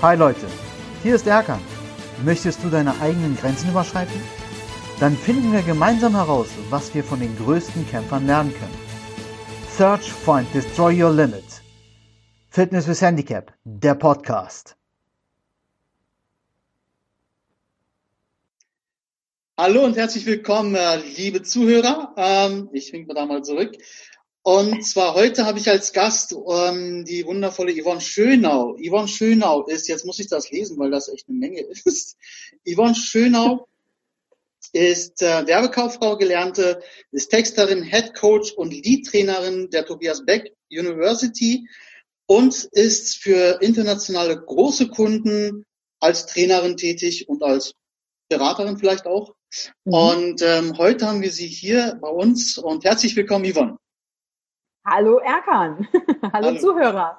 Hi Leute, hier ist Erkan. Möchtest du deine eigenen Grenzen überschreiten? Dann finden wir gemeinsam heraus, was wir von den größten Kämpfern lernen können. Search, Find, Destroy Your Limit. Fitness with Handicap, der Podcast. Hallo und herzlich willkommen, äh, liebe Zuhörer. Ähm, ich wink mal da mal zurück. Und zwar heute habe ich als Gast ähm, die wundervolle Yvonne Schönau. Yvonne Schönau ist, jetzt muss ich das lesen, weil das echt eine Menge ist. Yvonne Schönau ist äh, Werbekauffrau gelernte, ist Texterin, Head Coach und Lead-Trainerin der Tobias Beck University und ist für internationale große Kunden als Trainerin tätig und als Beraterin vielleicht auch. Mhm. Und ähm, heute haben wir sie hier bei uns und herzlich willkommen, Yvonne. Hallo Erkan, hallo, hallo, Zuhörer.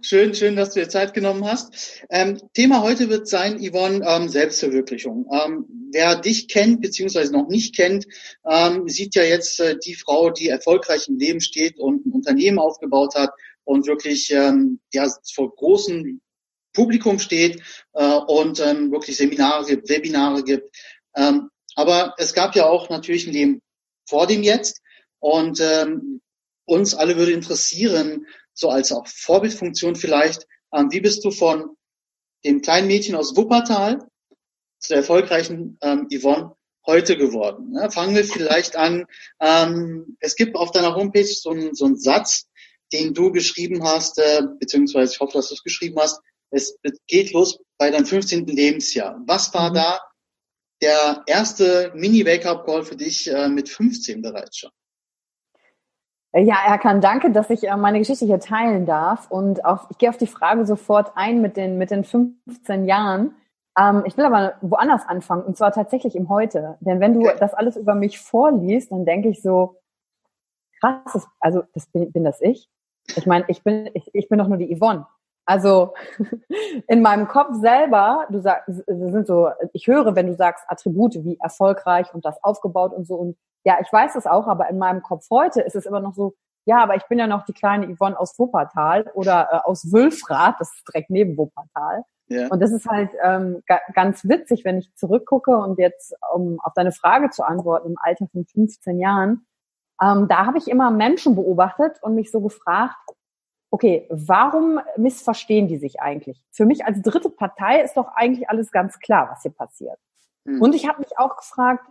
Schön, schön, dass du dir Zeit genommen hast. Ähm, Thema heute wird sein, Yvonne, ähm, Selbstverwirklichung. Ähm, wer dich kennt, beziehungsweise noch nicht kennt, ähm, sieht ja jetzt äh, die Frau, die erfolgreich im Leben steht und ein Unternehmen aufgebaut hat und wirklich ähm, ja, vor großem Publikum steht äh, und ähm, wirklich Seminare gibt, Webinare gibt. Aber es gab ja auch natürlich ein Leben vor dem Jetzt und ähm, uns alle würde interessieren, so als auch Vorbildfunktion vielleicht, ähm, wie bist du von dem kleinen Mädchen aus Wuppertal zu der erfolgreichen ähm, Yvonne heute geworden? Ja, fangen wir vielleicht an. Ähm, es gibt auf deiner Homepage so einen so einen Satz, den du geschrieben hast, äh, beziehungsweise ich hoffe, dass du es geschrieben hast. Es geht los bei deinem 15. Lebensjahr. Was war mhm. da der erste Mini-Wake-up-Call für dich äh, mit 15 bereits schon? Ja, Erkan, danke, dass ich äh, meine Geschichte hier teilen darf. Und auch, ich gehe auf die Frage sofort ein mit den, mit den 15 Jahren. Ähm, ich will aber woanders anfangen, und zwar tatsächlich im Heute. Denn wenn du das alles über mich vorliest, dann denke ich so, krass, also das bin, bin das ich. Ich meine, ich bin, ich, ich bin doch nur die Yvonne. Also in meinem Kopf selber, du sagst, sind so, ich höre, wenn du sagst Attribute wie erfolgreich und das aufgebaut und so und ja, ich weiß es auch, aber in meinem Kopf heute ist es immer noch so, ja, aber ich bin ja noch die kleine Yvonne aus Wuppertal oder äh, aus Wülfrath, das ist direkt neben Wuppertal. Ja. Und das ist halt ähm, ganz witzig, wenn ich zurückgucke und jetzt, um auf deine Frage zu antworten, im Alter von 15 Jahren, ähm, da habe ich immer Menschen beobachtet und mich so gefragt, okay, warum missverstehen die sich eigentlich? Für mich als dritte Partei ist doch eigentlich alles ganz klar, was hier passiert. Mhm. Und ich habe mich auch gefragt,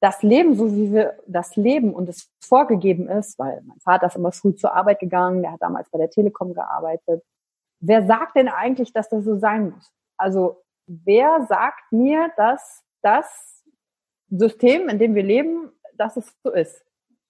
das Leben, so wie wir das Leben und es vorgegeben ist, weil mein Vater ist immer früh zur Arbeit gegangen, der hat damals bei der Telekom gearbeitet. Wer sagt denn eigentlich, dass das so sein muss? Also wer sagt mir, dass das System, in dem wir leben, dass es so ist?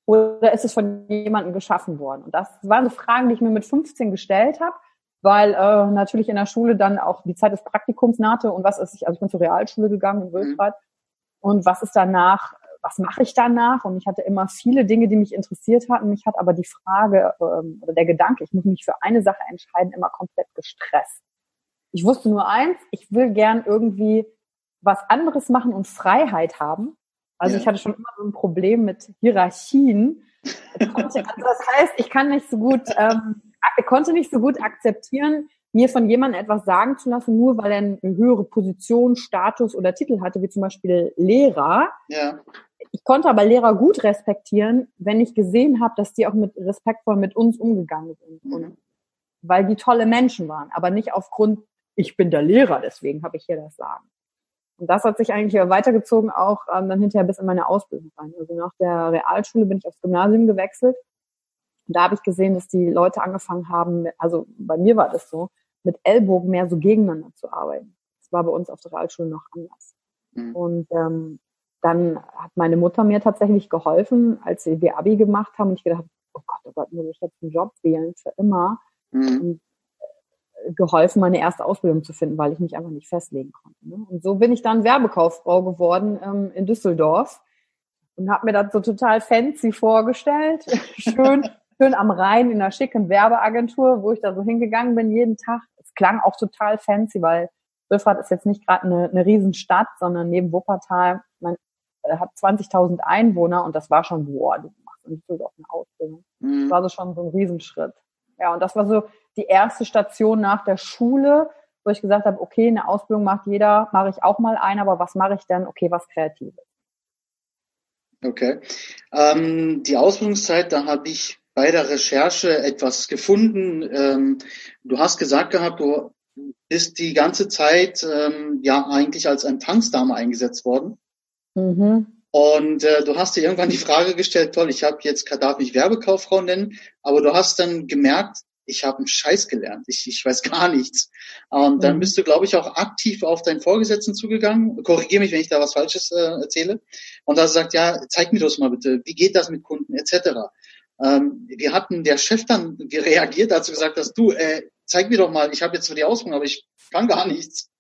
Oder ist es von jemandem geschaffen worden? Und das waren so Fragen, die ich mir mit 15 gestellt habe, weil äh, natürlich in der Schule dann auch die Zeit des Praktikums nahte und was ist ich, also ich bin zur Realschule gegangen in Wilfrath mhm. und was ist danach, was mache ich danach? Und ich hatte immer viele Dinge, die mich interessiert hatten. Mich hat aber die Frage ähm, oder der Gedanke, ich muss mich für eine Sache entscheiden, immer komplett gestresst. Ich wusste nur eins, ich will gern irgendwie was anderes machen und Freiheit haben also ja. ich hatte schon immer so ein Problem mit Hierarchien. also das heißt, ich kann nicht so gut, ähm, konnte nicht so gut akzeptieren, mir von jemandem etwas sagen zu lassen, nur weil er eine höhere Position, Status oder Titel hatte, wie zum Beispiel Lehrer. Ja. Ich konnte aber Lehrer gut respektieren, wenn ich gesehen habe, dass die auch mit respektvoll mit uns umgegangen sind. Mhm. Und weil die tolle Menschen waren, aber nicht aufgrund, ich bin der Lehrer, deswegen habe ich hier das Sagen. Und das hat sich eigentlich weitergezogen auch ähm, dann hinterher bis in meine Ausbildung rein. Also nach der Realschule bin ich aufs Gymnasium gewechselt. Und da habe ich gesehen, dass die Leute angefangen haben, also bei mir war das so, mit Ellbogen mehr so gegeneinander zu arbeiten. Das war bei uns auf der Realschule noch anders. Mhm. Und ähm, dann hat meine Mutter mir tatsächlich geholfen, als wir Abi gemacht haben. Und ich gedacht, oh Gott, oh Gott, muss ich jetzt einen Job wählen für immer? Mhm. Und geholfen, meine erste Ausbildung zu finden, weil ich mich einfach nicht festlegen konnte. Ne? Und so bin ich dann Werbekauffrau geworden ähm, in Düsseldorf und habe mir das so total fancy vorgestellt. schön, schön am Rhein in einer schicken Werbeagentur, wo ich da so hingegangen bin jeden Tag. Es klang auch total fancy, weil Wilfrath ist jetzt nicht gerade eine, eine Riesenstadt, sondern neben Wuppertal, man äh, hat 20.000 Einwohner und das war schon, boah, du machst in Düsseldorf eine Ausbildung. Mhm. Das war so schon so ein Riesenschritt. Ja, und das war so die erste Station nach der Schule. wo ich gesagt habe, okay, eine Ausbildung macht jeder, mache ich auch mal ein, aber was mache ich denn? Okay, was Kreatives. Okay. Ähm, die Ausbildungszeit, da habe ich bei der Recherche etwas gefunden. Ähm, du hast gesagt gehabt, du bist die ganze Zeit ähm, ja eigentlich als Empfangsdame eingesetzt worden. Mhm. Und äh, du hast dir irgendwann die Frage gestellt, toll, ich habe jetzt darf mich Werbekauffrau nennen, aber du hast dann gemerkt, ich habe einen Scheiß gelernt, ich, ich weiß gar nichts. Und dann mhm. bist du, glaube ich, auch aktiv auf deinen Vorgesetzten zugegangen. Korrigiere mich, wenn ich da was Falsches äh, erzähle. Und da sagt, ja, zeig mir das mal bitte, wie geht das mit Kunden etc. Ähm, wir hatten der Chef dann reagiert, dazu gesagt, dass du, äh, zeig mir doch mal, ich habe jetzt zwar die Ausbildung, aber ich kann gar nichts.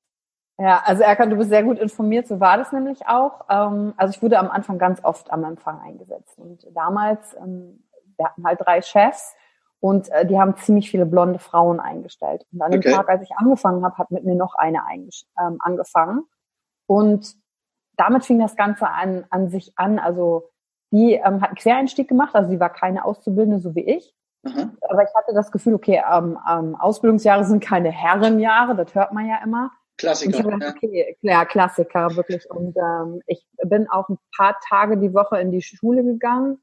Ja, also Erkan, du bist sehr gut informiert, so war das nämlich auch. Ähm, also ich wurde am Anfang ganz oft am Empfang eingesetzt. Und damals, ähm, wir hatten halt drei Chefs und äh, die haben ziemlich viele blonde Frauen eingestellt. Und an dem okay. Tag, als ich angefangen habe, hat mit mir noch eine ähm, angefangen. Und damit fing das Ganze an, an sich an. Also die hat einen Quereinstieg gemacht, also sie war keine Auszubildende, so wie ich. Mhm. Aber ich hatte das Gefühl, okay, ähm, ähm, Ausbildungsjahre sind keine Herrenjahre, das hört man ja immer. Klassiker. Gedacht, okay, ja, Klassiker, wirklich. Und ähm, ich bin auch ein paar Tage die Woche in die Schule gegangen.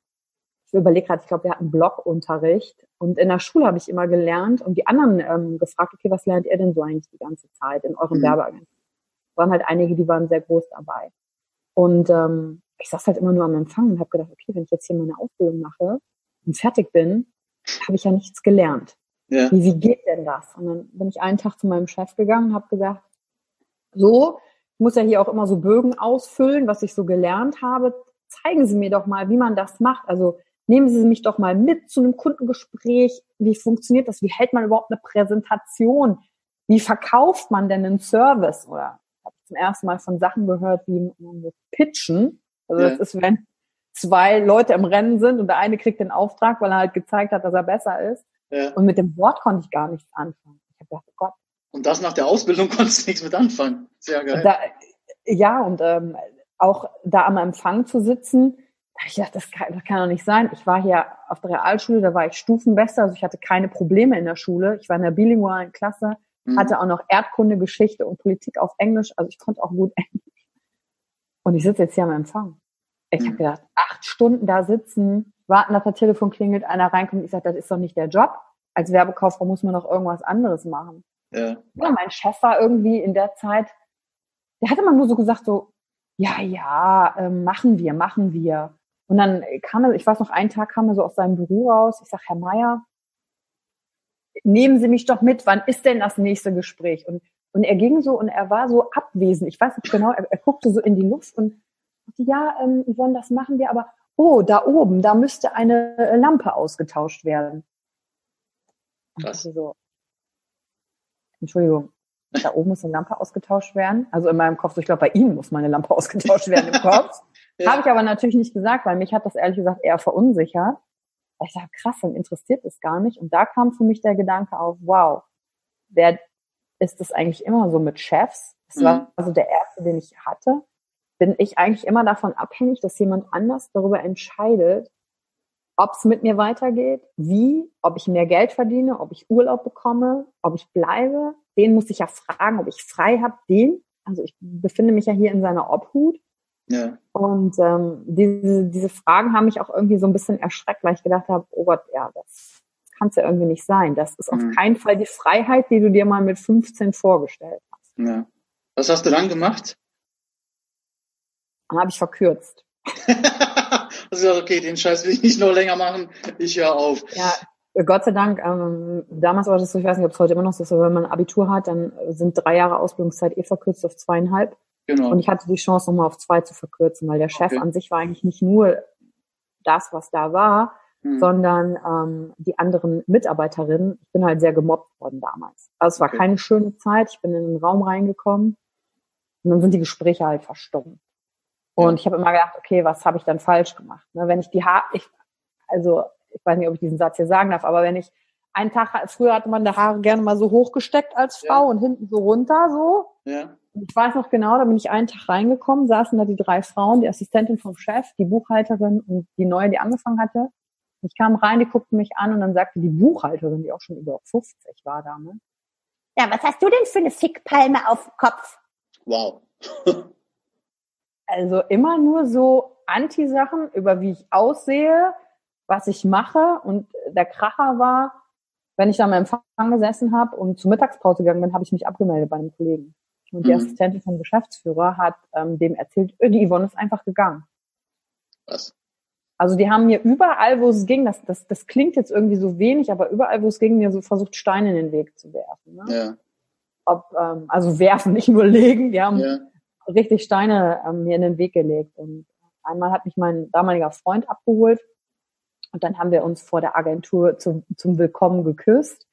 Ich überlege gerade, ich glaube, wir hatten Blockunterricht. Und in der Schule habe ich immer gelernt und die anderen ähm, gefragt, okay, was lernt ihr denn so eigentlich die ganze Zeit in eurem mhm. Werbeagentur? waren halt einige, die waren sehr groß dabei. Und ähm, ich saß halt immer nur am Empfang und habe gedacht, okay, wenn ich jetzt hier meine Ausbildung mache und fertig bin, habe ich ja nichts gelernt. Ja. Wie, wie geht denn das? Und dann bin ich einen Tag zu meinem Chef gegangen und habe gesagt, so, ich muss ja hier auch immer so Bögen ausfüllen, was ich so gelernt habe. Zeigen Sie mir doch mal, wie man das macht. Also nehmen Sie mich doch mal mit zu einem Kundengespräch. Wie funktioniert das? Wie hält man überhaupt eine Präsentation? Wie verkauft man denn einen Service? Oder habe ich zum ersten Mal von Sachen gehört, wie man muss pitchen. Also ja. das ist, wenn zwei Leute im Rennen sind und der eine kriegt den Auftrag, weil er halt gezeigt hat, dass er besser ist. Ja. Und mit dem Wort konnte ich gar nichts anfangen. Ich habe gedacht, oh Gott. Und das nach der Ausbildung konntest du nichts mit anfangen. Sehr geil. Da, ja, und ähm, auch da am Empfang zu sitzen, da habe ich gedacht, das kann, das kann doch nicht sein. Ich war hier auf der Realschule, da war ich Stufenbester, also ich hatte keine Probleme in der Schule. Ich war in der bilingualen Klasse, mhm. hatte auch noch Erdkunde, Geschichte und Politik auf Englisch, also ich konnte auch gut Englisch. Und ich sitze jetzt hier am Empfang. Ich mhm. habe gedacht, acht Stunden da sitzen, warten, dass das Telefon klingelt, einer reinkommt. Ich sage, das ist doch nicht der Job. Als Werbekauffrau muss man noch irgendwas anderes machen. Ja. ja, mein Chef war irgendwie in der Zeit, der hatte immer nur so gesagt, so, ja, ja, äh, machen wir, machen wir. Und dann kam er, ich weiß noch, einen Tag kam er so aus seinem Büro raus. Ich sag, Herr Meier, nehmen Sie mich doch mit, wann ist denn das nächste Gespräch? Und, und er ging so und er war so abwesend. Ich weiß nicht genau, er, er guckte so in die Luft und ja, ähm, Yvonne, das machen wir, aber oh, da oben, da müsste eine Lampe ausgetauscht werden. Was? So, Entschuldigung, da oben muss eine Lampe ausgetauscht werden. Also in meinem Kopf, so ich glaube, bei Ihnen muss meine Lampe ausgetauscht werden im Kopf. ja. Habe ich aber natürlich nicht gesagt, weil mich hat das ehrlich gesagt eher verunsichert. Ich sage, krass, dann interessiert es gar nicht. Und da kam für mich der Gedanke auf, wow, wer ist das eigentlich immer so mit Chefs? Das mhm. war also der erste, den ich hatte bin ich eigentlich immer davon abhängig, dass jemand anders darüber entscheidet, ob es mit mir weitergeht, wie, ob ich mehr Geld verdiene, ob ich Urlaub bekomme, ob ich bleibe. Den muss ich ja fragen, ob ich frei habe. Den, also ich befinde mich ja hier in seiner Obhut. Ja. Und ähm, diese, diese Fragen haben mich auch irgendwie so ein bisschen erschreckt, weil ich gedacht habe, oh Gott, ja, das kann es ja irgendwie nicht sein. Das ist mhm. auf keinen Fall die Freiheit, die du dir mal mit 15 vorgestellt hast. Ja. Was hast du dann gemacht? Dann habe ich verkürzt. also okay, den Scheiß will ich nicht noch länger machen, ich höre auf. Ja, Gott sei Dank, ähm, damals war das so, ich weiß nicht, ob es heute immer noch so ist, aber wenn man ein Abitur hat, dann sind drei Jahre Ausbildungszeit eh verkürzt auf zweieinhalb. Genau. Und ich hatte die Chance, nochmal auf zwei zu verkürzen, weil der Chef okay. an sich war eigentlich nicht nur das, was da war, hm. sondern ähm, die anderen Mitarbeiterinnen. Ich bin halt sehr gemobbt worden damals. Also es war okay. keine schöne Zeit. Ich bin in den Raum reingekommen und dann sind die Gespräche halt verstummt. Und ich habe immer gedacht, okay, was habe ich dann falsch gemacht? Ne, wenn ich die Haare, ich, also ich weiß nicht, ob ich diesen Satz hier sagen darf, aber wenn ich einen Tag, früher hatte man die Haare gerne mal so hochgesteckt als Frau ja. und hinten so runter so. Ja. Und ich weiß noch genau, da bin ich einen Tag reingekommen, saßen da die drei Frauen, die Assistentin vom Chef, die Buchhalterin und die neue, die angefangen hatte. Ich kam rein, die guckten mich an und dann sagte die Buchhalterin, die auch schon über 50 war damals, Ja, was hast du denn für eine Fickpalme auf dem Kopf? Wow. also immer nur so Anti-Sachen über wie ich aussehe, was ich mache. Und der Kracher war, wenn ich da am Empfang gesessen habe und zur Mittagspause gegangen bin, habe ich mich abgemeldet bei einem Kollegen. Und die mhm. Assistentin vom Geschäftsführer hat ähm, dem erzählt, äh, die Yvonne ist einfach gegangen. Was? Also die haben mir überall, wo es ging, das, das, das klingt jetzt irgendwie so wenig, aber überall, wo es ging, mir so versucht, Steine in den Weg zu werfen. Ne? Ja. Ob, ähm, also werfen, nicht nur legen. Die haben ja. Richtig Steine ähm, mir in den Weg gelegt. Und einmal hat mich mein damaliger Freund abgeholt und dann haben wir uns vor der Agentur zum, zum Willkommen geküsst.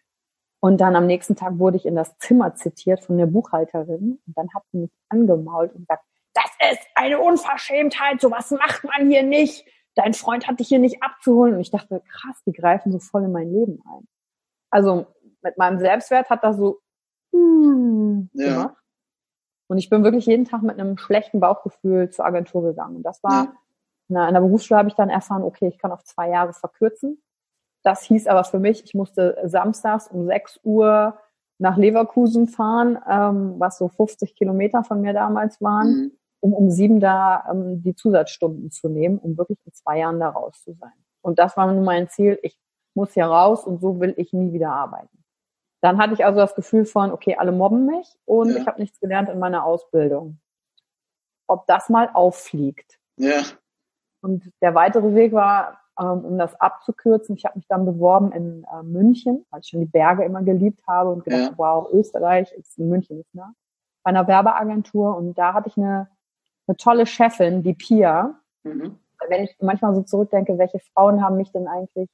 Und dann am nächsten Tag wurde ich in das Zimmer zitiert von der Buchhalterin. Und dann hat sie mich angemault und gesagt, das ist eine Unverschämtheit, sowas macht man hier nicht. Dein Freund hat dich hier nicht abzuholen. Und ich dachte, krass, die greifen so voll in mein Leben ein. Also mit meinem Selbstwert hat das so mm, ja. gemacht. Und ich bin wirklich jeden Tag mit einem schlechten Bauchgefühl zur Agentur gegangen. Und das war, ja. in der Berufsschule habe ich dann erfahren, okay, ich kann auf zwei Jahre verkürzen. Das hieß aber für mich, ich musste samstags um 6 Uhr nach Leverkusen fahren, ähm, was so 50 Kilometer von mir damals waren, mhm. um um sieben da ähm, die Zusatzstunden zu nehmen, um wirklich in zwei Jahren da raus zu sein. Und das war nun mein Ziel. Ich muss hier raus und so will ich nie wieder arbeiten. Dann hatte ich also das Gefühl von, okay, alle mobben mich und ja. ich habe nichts gelernt in meiner Ausbildung. Ob das mal auffliegt. Ja. Und der weitere Weg war, ähm, um das abzukürzen. Ich habe mich dann beworben in äh, München, weil ich schon die Berge immer geliebt habe und gedacht, ja. wow, Österreich ist in München ist nah. Bei einer Werbeagentur und da hatte ich eine, eine tolle Chefin, die Pia. Mhm. Wenn ich manchmal so zurückdenke, welche Frauen haben mich denn eigentlich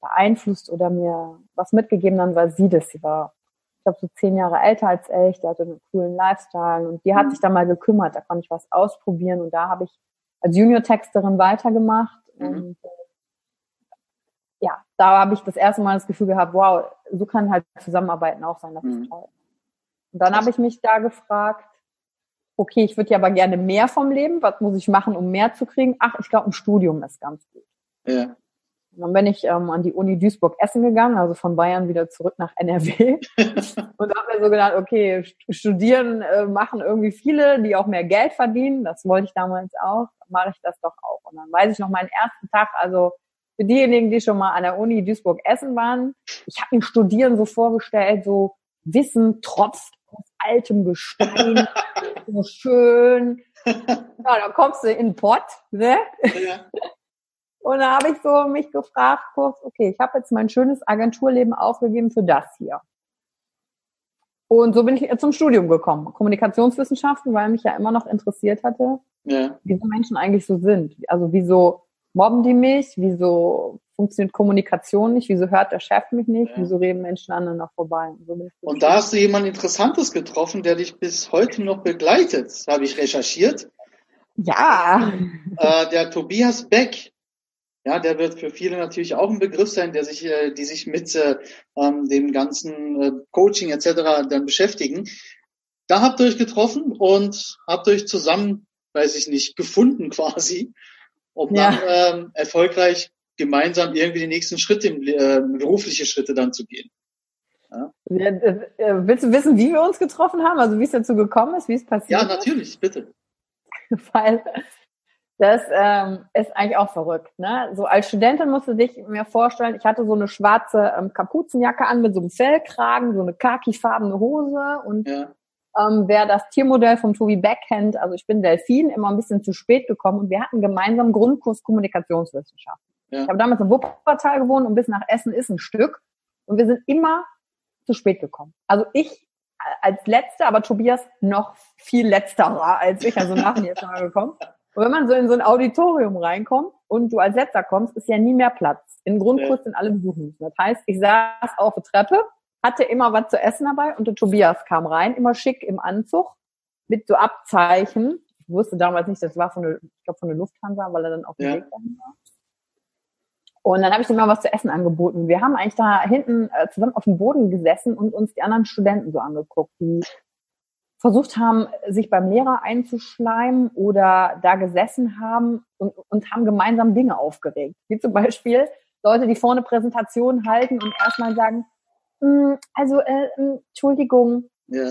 beeinflusst oder mir was mitgegeben, dann war sie das. Sie war, ich glaube, so zehn Jahre älter als ich, die hatte einen coolen Lifestyle und die hat mhm. sich da mal gekümmert, da konnte ich was ausprobieren und da habe ich als Junior-Texterin weitergemacht mhm. und ja, da habe ich das erste Mal das Gefühl gehabt, wow, so kann halt Zusammenarbeiten auch sein, das mhm. ist toll. Und dann habe ich mich da gefragt, okay, ich würde ja aber gerne mehr vom Leben, was muss ich machen, um mehr zu kriegen? Ach, ich glaube, ein Studium ist ganz gut. Ja. Und dann bin ich ähm, an die Uni Duisburg-Essen gegangen, also von Bayern wieder zurück nach NRW. und habe mir so gedacht, okay, studieren äh, machen irgendwie viele, die auch mehr Geld verdienen. Das wollte ich damals auch. Mache ich das doch auch. Und dann weiß ich noch meinen ersten Tag, also für diejenigen, die schon mal an der Uni Duisburg-Essen waren, ich habe mir Studieren so vorgestellt, so Wissen tropft aus altem Gestein, so schön. Ja, dann kommst du in den Pott, ne? Ja. Und da habe ich so mich gefragt, kurz, okay, ich habe jetzt mein schönes Agenturleben aufgegeben für das hier. Und so bin ich zum Studium gekommen. Kommunikationswissenschaften, weil mich ja immer noch interessiert hatte, ja. wie so Menschen eigentlich so sind. Also wieso mobben die mich? Wieso funktioniert Kommunikation nicht? Wieso hört der Chef mich nicht? Ja. Wieso reden Menschen aneinander vorbei? Und, so und da hast du jemand Interessantes getroffen, der dich bis heute noch begleitet, habe ich recherchiert. Ja. Äh, der Tobias Beck. Ja, der wird für viele natürlich auch ein Begriff sein, der sich, äh, die sich mit äh, ähm, dem ganzen äh, Coaching etc. dann beschäftigen. Da habt ihr euch getroffen und habt euch zusammen, weiß ich nicht, gefunden quasi um ja. dann ähm, erfolgreich gemeinsam irgendwie die nächsten Schritte, äh, berufliche Schritte dann zu gehen. Ja. Äh, willst du wissen, wie wir uns getroffen haben? Also wie es dazu gekommen ist, wie es passiert Ja, natürlich, ist? bitte. Weil das ähm, ist eigentlich auch verrückt. Ne? So als Studentin musst du dich mir vorstellen, ich hatte so eine schwarze ähm, Kapuzenjacke an mit so einem Fellkragen, so eine khakifarbene Hose und ja ähm, wer das Tiermodell von Tobi Beck kennt, also ich bin Delfin, immer ein bisschen zu spät gekommen und wir hatten gemeinsam Grundkurs Kommunikationswissenschaften. Ja. Ich habe damals in Wuppertal gewohnt und bis nach Essen ist ein Stück und wir sind immer zu spät gekommen. Also ich als Letzter, aber Tobias noch viel letzterer als ich, also nach mir ist er gekommen. Und wenn man so in so ein Auditorium reinkommt und du als Letzter kommst, ist ja nie mehr Platz. In Grundkurs sind alle besuchen. Das heißt, ich saß auf der Treppe hatte immer was zu essen dabei und der Tobias kam rein, immer schick im Anzug mit so Abzeichen. Ich wusste damals nicht, das war von der, ich glaube von der Lufthansa, weil er dann auf dem ja. Weg dahin war. Und dann habe ich ihm mal was zu essen angeboten. Wir haben eigentlich da hinten äh, zusammen auf dem Boden gesessen und uns die anderen Studenten so angeguckt, die versucht haben, sich beim Lehrer einzuschleimen oder da gesessen haben und, und haben gemeinsam Dinge aufgeregt. Wie zum Beispiel Leute, die vorne Präsentationen halten und erstmal sagen, mm, also äh, mm, Entschuldigung, Ja.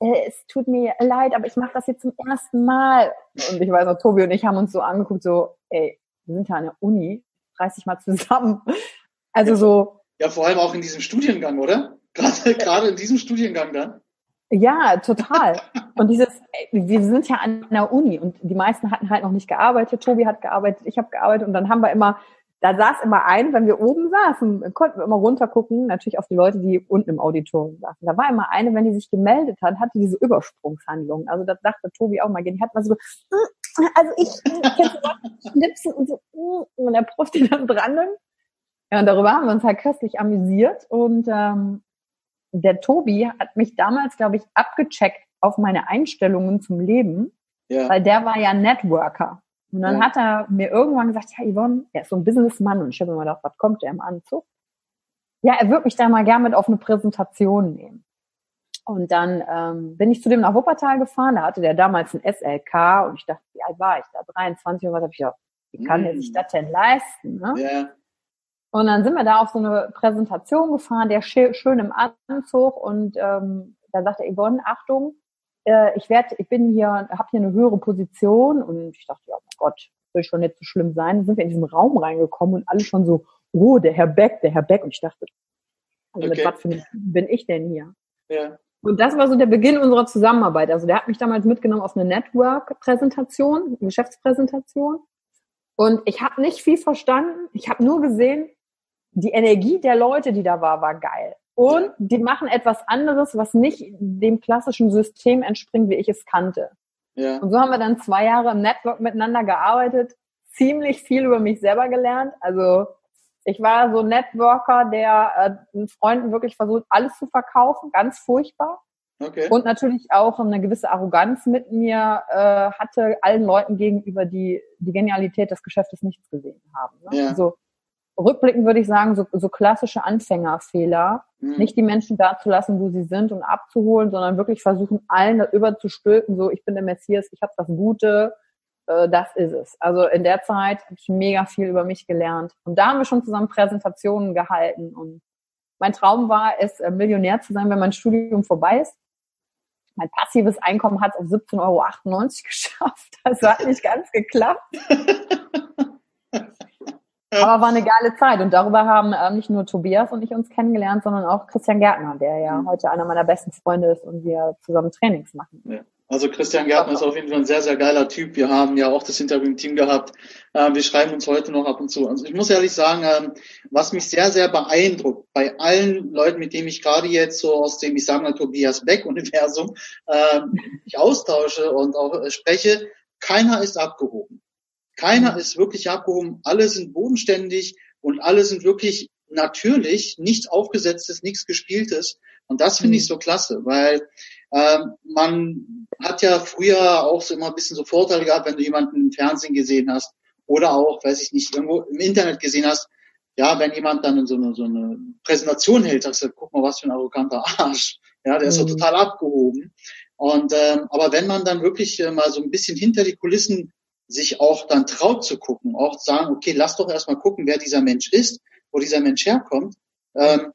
äh, es tut mir leid, aber ich mache das jetzt zum ersten Mal. Und ich weiß noch, Tobi und ich haben uns so angeguckt, so, ey, wir sind ja an der Uni, reiß dich mal zusammen. Also so, Ja, vor allem auch in diesem Studiengang, oder? Gerade, gerade in diesem Studiengang dann. Ja, total. Und dieses, ey, wir sind ja an der Uni und die meisten hatten halt noch nicht gearbeitet. Tobi hat gearbeitet, ich habe gearbeitet und dann haben wir immer, da saß immer ein, wenn wir oben saßen, konnten wir immer runtergucken, natürlich auf die Leute, die unten im Auditorium saßen. Da war immer eine, wenn die sich gemeldet hat, hatte diese Übersprungshandlung. Also das dachte Tobi auch mal, die hat mal so, "Mm, also ich, ich schnipsen und so, mm", und der Prof, die dann dran nimmt. Ja, und darüber haben wir uns halt köstlich amüsiert und ähm, der Tobi hat mich damals, glaube ich, abgecheckt auf meine Einstellungen zum Leben, Ja. weil der war ja Networker. Und dann Ja. hat er mir irgendwann gesagt, ja, Yvonne, er ist so ein Businessmann. Und ich habe mir gedacht, was kommt der im Anzug? Ja, er würde mich da mal gern mit auf eine Präsentation nehmen. Und dann ähm, bin ich zu dem nach Wuppertal gefahren. Da hatte der damals ein SLK und ich dachte, wie alt war ich da? 23 und was habe ich gedacht, wie kann der Mm. sich das denn leisten? Ne? Ja. Und dann sind wir da auf so eine Präsentation gefahren, der schö- schön im Anzug und ähm, da sagte Yvonne, Achtung, äh, ich werde, ich bin hier, habe hier eine höhere Position und ich dachte, ja, oh Gott, will schon nicht so schlimm sein. Dann sind wir in diesen Raum reingekommen und alle schon so, oh, der Herr Beck, der Herr Beck und ich dachte, also mit Okay. was für einem bin ich denn hier? Ja. Und das war so der Beginn unserer Zusammenarbeit. Also der hat mich damals mitgenommen auf eine Network-Präsentation, eine Geschäftspräsentation. Und ich habe nicht viel verstanden. Ich habe nur gesehen, die Energie der Leute, die da war, war geil. Und die machen etwas anderes, was nicht dem klassischen System entspringt, wie ich es kannte. Ja. Und so haben wir dann zwei Jahre im Network miteinander gearbeitet, ziemlich viel über mich selber gelernt. Also ich war so ein Networker, der äh, den Freunden wirklich versucht, alles zu verkaufen, ganz furchtbar. Okay. Und natürlich auch eine gewisse Arroganz mit mir äh, hatte, allen Leuten gegenüber, die die Genialität des Geschäftes nicht gesehen haben. Ne? Ja. Also rückblickend würde ich sagen, so, so klassische Anfängerfehler, Hm. nicht die Menschen da zu lassen, wo sie sind und abzuholen, sondern wirklich versuchen, allen da überzustülpen, so ich bin der Messias, ich habe das Gute, äh, das ist es. Also in der Zeit habe ich mega viel über mich gelernt. Und da haben wir schon zusammen Präsentationen gehalten. Und mein Traum war es, äh, Millionär zu sein, wenn mein Studium vorbei ist. Mein passives Einkommen hat es auf 17,98 Euro geschafft. Das hat nicht ganz geklappt. Aber war eine geile Zeit. Und darüber haben äh, nicht nur Tobias und ich uns kennengelernt, sondern auch Christian Gärtner, der ja Mhm. heute einer meiner besten Freunde ist und wir zusammen Trainings machen. Ja. Also Christian Gärtner ist auf jeden Fall ein sehr, sehr geiler Typ. Wir haben ja auch das Interview im Team gehabt. Äh, wir schreiben uns heute noch ab und zu. Also ich muss ehrlich sagen, ähm, was mich sehr, sehr beeindruckt bei allen Leuten, mit denen ich gerade jetzt so aus dem, ich sage mal, Tobias Beck-Universum ähm, ich austausche und auch äh, spreche, keiner ist abgehoben. Keiner ist wirklich abgehoben. Alle sind bodenständig und alle sind wirklich natürlich, nichts aufgesetztes, nichts gespieltes. Und das finde Mhm. ich so klasse, weil ähm, man hat ja früher auch so immer ein bisschen so Vorteile gehabt, wenn du jemanden im Fernsehen gesehen hast oder auch, weiß ich nicht, irgendwo im Internet gesehen hast. Ja, wenn jemand dann so eine, so eine Präsentation hält, hast du, guck mal, was für ein arroganter Arsch. Ja, der ist doch Mhm. total abgehoben. Und ähm, aber wenn man dann wirklich äh, mal so ein bisschen hinter die Kulissen sich auch dann traut zu gucken, auch sagen, okay, lass doch erstmal gucken, wer dieser Mensch ist, wo dieser Mensch herkommt, ähm,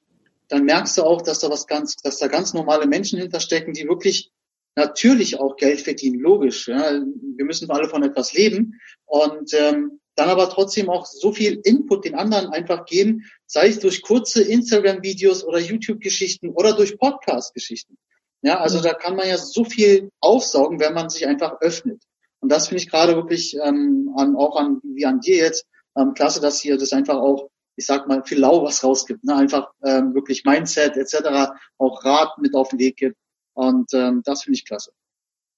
dann merkst du auch, dass da was ganz, dass da ganz normale Menschen hinterstecken, die wirklich natürlich auch Geld verdienen, logisch. Ja. Wir müssen alle von etwas leben und ähm, dann aber trotzdem auch so viel Input den anderen einfach geben, sei es durch kurze Instagram-Videos oder YouTube-Geschichten oder durch Podcast-Geschichten. Ja, also Mhm. da kann man ja so viel aufsaugen, wenn man sich einfach öffnet. Und das finde ich gerade wirklich ähm, an, auch an wie an dir jetzt ähm, klasse, dass ihr das einfach auch, ich sag mal, viel lau was rausgibt. Ne? Einfach ähm, wirklich Mindset etc. auch Rat mit auf den Weg gibt. Und ähm, das finde ich klasse.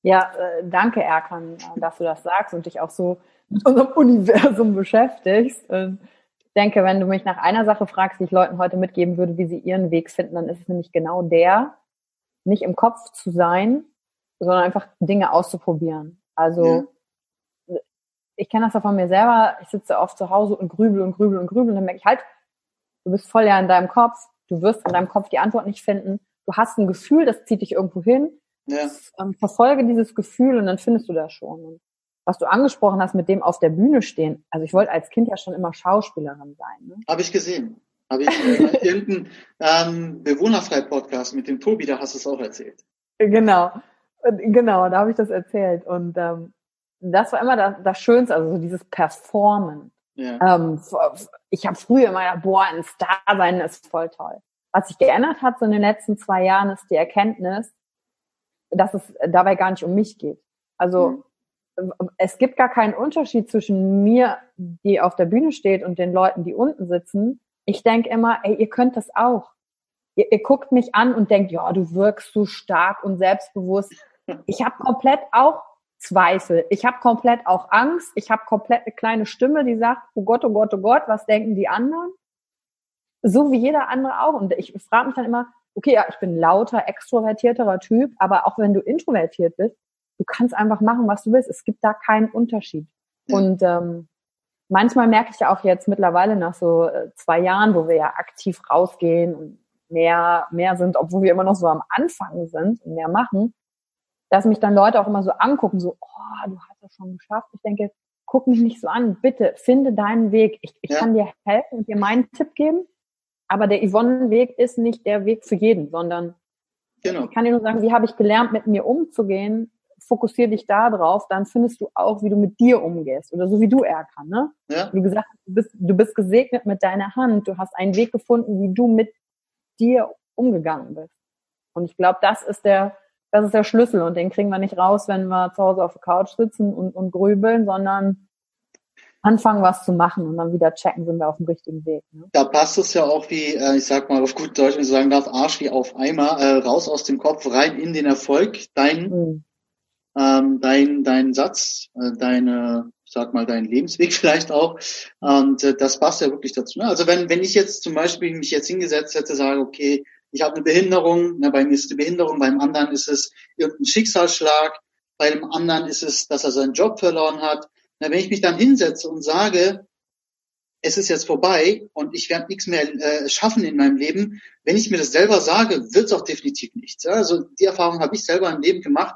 Ja, äh, danke Erkan, äh, dass du das sagst und dich auch so mit unserem Universum beschäftigst. Und ich denke, wenn du mich nach einer Sache fragst, die ich Leuten heute mitgeben würde, wie sie ihren Weg finden, dann ist es nämlich genau der, nicht im Kopf zu sein, sondern einfach Dinge auszuprobieren. Also ich kenne das ja von mir selber. Ich sitze oft zu Hause und grübel und grübel und grübel und dann merke ich halt, du bist voll ja in deinem Kopf, du wirst in deinem Kopf die Antwort nicht finden. Du hast ein Gefühl, das zieht dich irgendwo hin. Ja, Ähm, verfolge dieses Gefühl und dann findest du das schon. Und was du angesprochen hast mit dem auf der Bühne stehen. Also ich wollte als Kind ja schon immer Schauspielerin sein. Ne? habe ich gesehen. Habe ich äh, irgendeinen ähm, Bewohnerfrei-Podcast mit dem Tobi, da hast du es auch erzählt. Genau, genau, da habe ich das erzählt. Und ähm, das war immer das, das Schönste, also so dieses Performen. Ja. Ähm, ich habe früher immer, boah, ein Star sein ist voll toll. Was sich geändert hat so in den letzten zwei Jahren, ist die Erkenntnis, dass es dabei gar nicht um mich geht. Also mhm. es gibt gar keinen Unterschied zwischen mir, die auf der Bühne steht, und den Leuten, die unten sitzen. Ich denke immer, ey, ihr könnt das auch. Ihr, ihr guckt mich an und denkt, ja, du wirkst so stark und selbstbewusst. Ich habe komplett auch Zweifel. Ich habe komplett auch Angst. Ich habe komplett eine kleine Stimme, die sagt, oh Gott, oh Gott, oh Gott, was denken die anderen? So wie jeder andere auch. Und ich frage mich dann immer, okay, ja, ich bin lauter, extrovertierterer Typ, aber auch wenn du introvertiert bist, du kannst einfach machen, was du willst. Es gibt da keinen Unterschied. Ja. Und ähm, manchmal merke ich ja auch jetzt mittlerweile nach so äh, zwei Jahren, wo wir ja aktiv rausgehen und mehr, mehr sind, obwohl wir immer noch so am Anfang sind und mehr machen, dass mich dann Leute auch immer so angucken, so, oh, du hast das schon geschafft. Ich denke, guck mich nicht so an, bitte finde deinen Weg. Ich, ich ja. kann dir helfen und dir meinen Tipp geben, aber der Yvonne-Weg ist nicht der Weg für jeden, sondern genau. ich kann dir nur sagen, wie habe ich gelernt, mit mir umzugehen, fokussiere dich da drauf, dann findest du auch, wie du mit dir umgehst oder so wie du Erkan, ne? Ja. Wie gesagt, du bist, du bist gesegnet mit deiner Hand, du hast einen Weg gefunden, wie du mit dir umgegangen bist. Und ich glaube, das ist der, das ist der Schlüssel und den kriegen wir nicht raus, wenn wir zu Hause auf der Couch sitzen und, und grübeln, sondern anfangen, was zu machen und dann wieder checken, sind wir auf dem richtigen Weg. Ne? Da passt es ja auch wie, äh, ich sag mal auf gut Deutsch, wenn ich sagen darf, Arsch wie auf Eimer, äh, raus aus dem Kopf, rein in den Erfolg. Dein, mhm. ähm, dein, dein Satz, äh, deine, sag mal, dein Lebensweg vielleicht auch. Und äh, das passt ja wirklich dazu. Ne? Also wenn, wenn ich jetzt zum Beispiel mich jetzt hingesetzt hätte, sage, okay, ich habe eine Behinderung, na, bei mir ist es Behinderung, beim anderen ist es irgendein Schicksalsschlag, bei dem anderen ist es, dass er seinen Job verloren hat. Na, wenn ich mich dann hinsetze und sage, es ist jetzt vorbei und ich werde nichts mehr äh, schaffen in meinem Leben, wenn ich mir das selber sage, wird es auch definitiv nichts. Ja? Also die Erfahrung habe ich selber im Leben gemacht,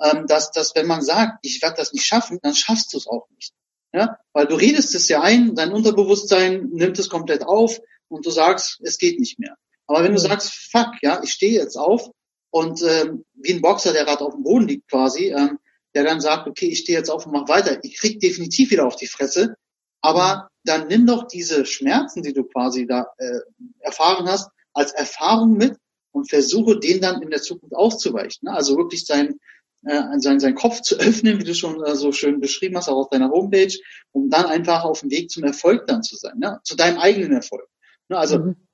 ähm, dass, dass wenn man sagt, ich werde das nicht schaffen, dann schaffst du es auch nicht. Ja? Weil du redest es ja ein, dein Unterbewusstsein nimmt es komplett auf und du sagst, es geht nicht mehr. Aber wenn du sagst, fuck, ja, ich stehe jetzt auf und ähm, wie ein Boxer, der gerade auf dem Boden liegt quasi, ähm, der dann sagt, okay, ich stehe jetzt auf und mach weiter, ich krieg definitiv wieder auf die Fresse, aber dann nimm doch diese Schmerzen, die du quasi da äh, erfahren hast, als Erfahrung mit und versuche, den dann in der Zukunft auszuweichen. Ne? Also wirklich sein, äh, sein, sein Kopf zu öffnen, wie du schon äh, so schön beschrieben hast, auch auf deiner Homepage, um dann einfach auf dem Weg zum Erfolg dann zu sein, ne? zu deinem eigenen Erfolg. Ne? Also mhm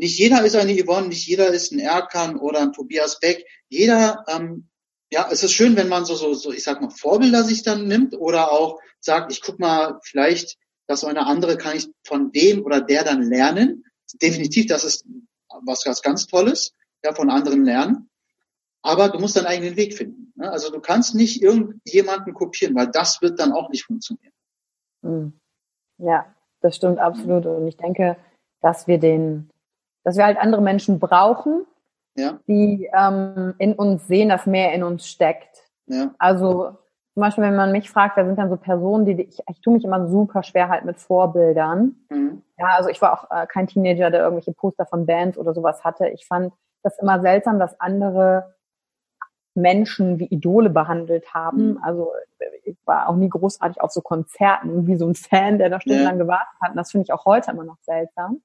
nicht jeder ist eine Yvonne, nicht jeder ist ein Erkan oder ein Tobias Beck. Jeder, ähm, ja, es ist schön, wenn man so, so, so, ich sag mal, Vorbilder sich dann nimmt oder auch sagt, ich guck mal, vielleicht, dass so eine andere kann ich von dem oder der dann lernen. Definitiv, das ist was ganz, ganz Tolles, ja, von anderen lernen. Aber du musst deinen eigenen Weg finden. Ne? Also du kannst nicht irgendjemanden kopieren, weil das wird dann auch nicht funktionieren. Hm. Ja, das stimmt absolut. Und ich denke, dass wir den, dass wir halt andere Menschen brauchen, ja. die ähm, in uns sehen, dass mehr in uns steckt. Ja. Also zum Beispiel, wenn man mich fragt, da sind dann so Personen, die ich, ich tue mich immer super schwer halt mit Vorbildern. Mhm. Ja, also ich war auch äh, kein Teenager, der irgendwelche Poster von Bands oder sowas hatte. Ich fand das immer seltsam, dass andere Menschen wie Idole behandelt haben. Mhm. Also ich war auch nie großartig auf so Konzerten, wie so ein Fan, der da stundenlang ja. gewartet hat. Und das finde ich auch heute immer noch seltsam.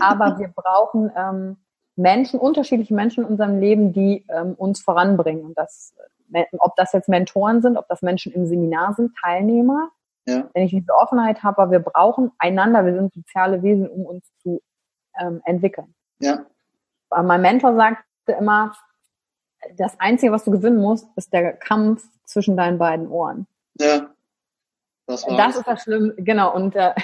Aber wir brauchen ähm, Menschen, unterschiedliche Menschen in unserem Leben, die ähm, uns voranbringen. Und das, äh, ob das jetzt Mentoren sind, ob das Menschen im Seminar sind, Teilnehmer. Ja. Wenn ich diese Offenheit habe, aber wir brauchen einander, wir sind soziale Wesen, um uns zu ähm, entwickeln. Ja. Mein Mentor sagte immer, das Einzige, was du gewinnen musst, ist der Kampf zwischen deinen beiden Ohren. Ja. Das, das ist das Schlimme, genau. Und äh,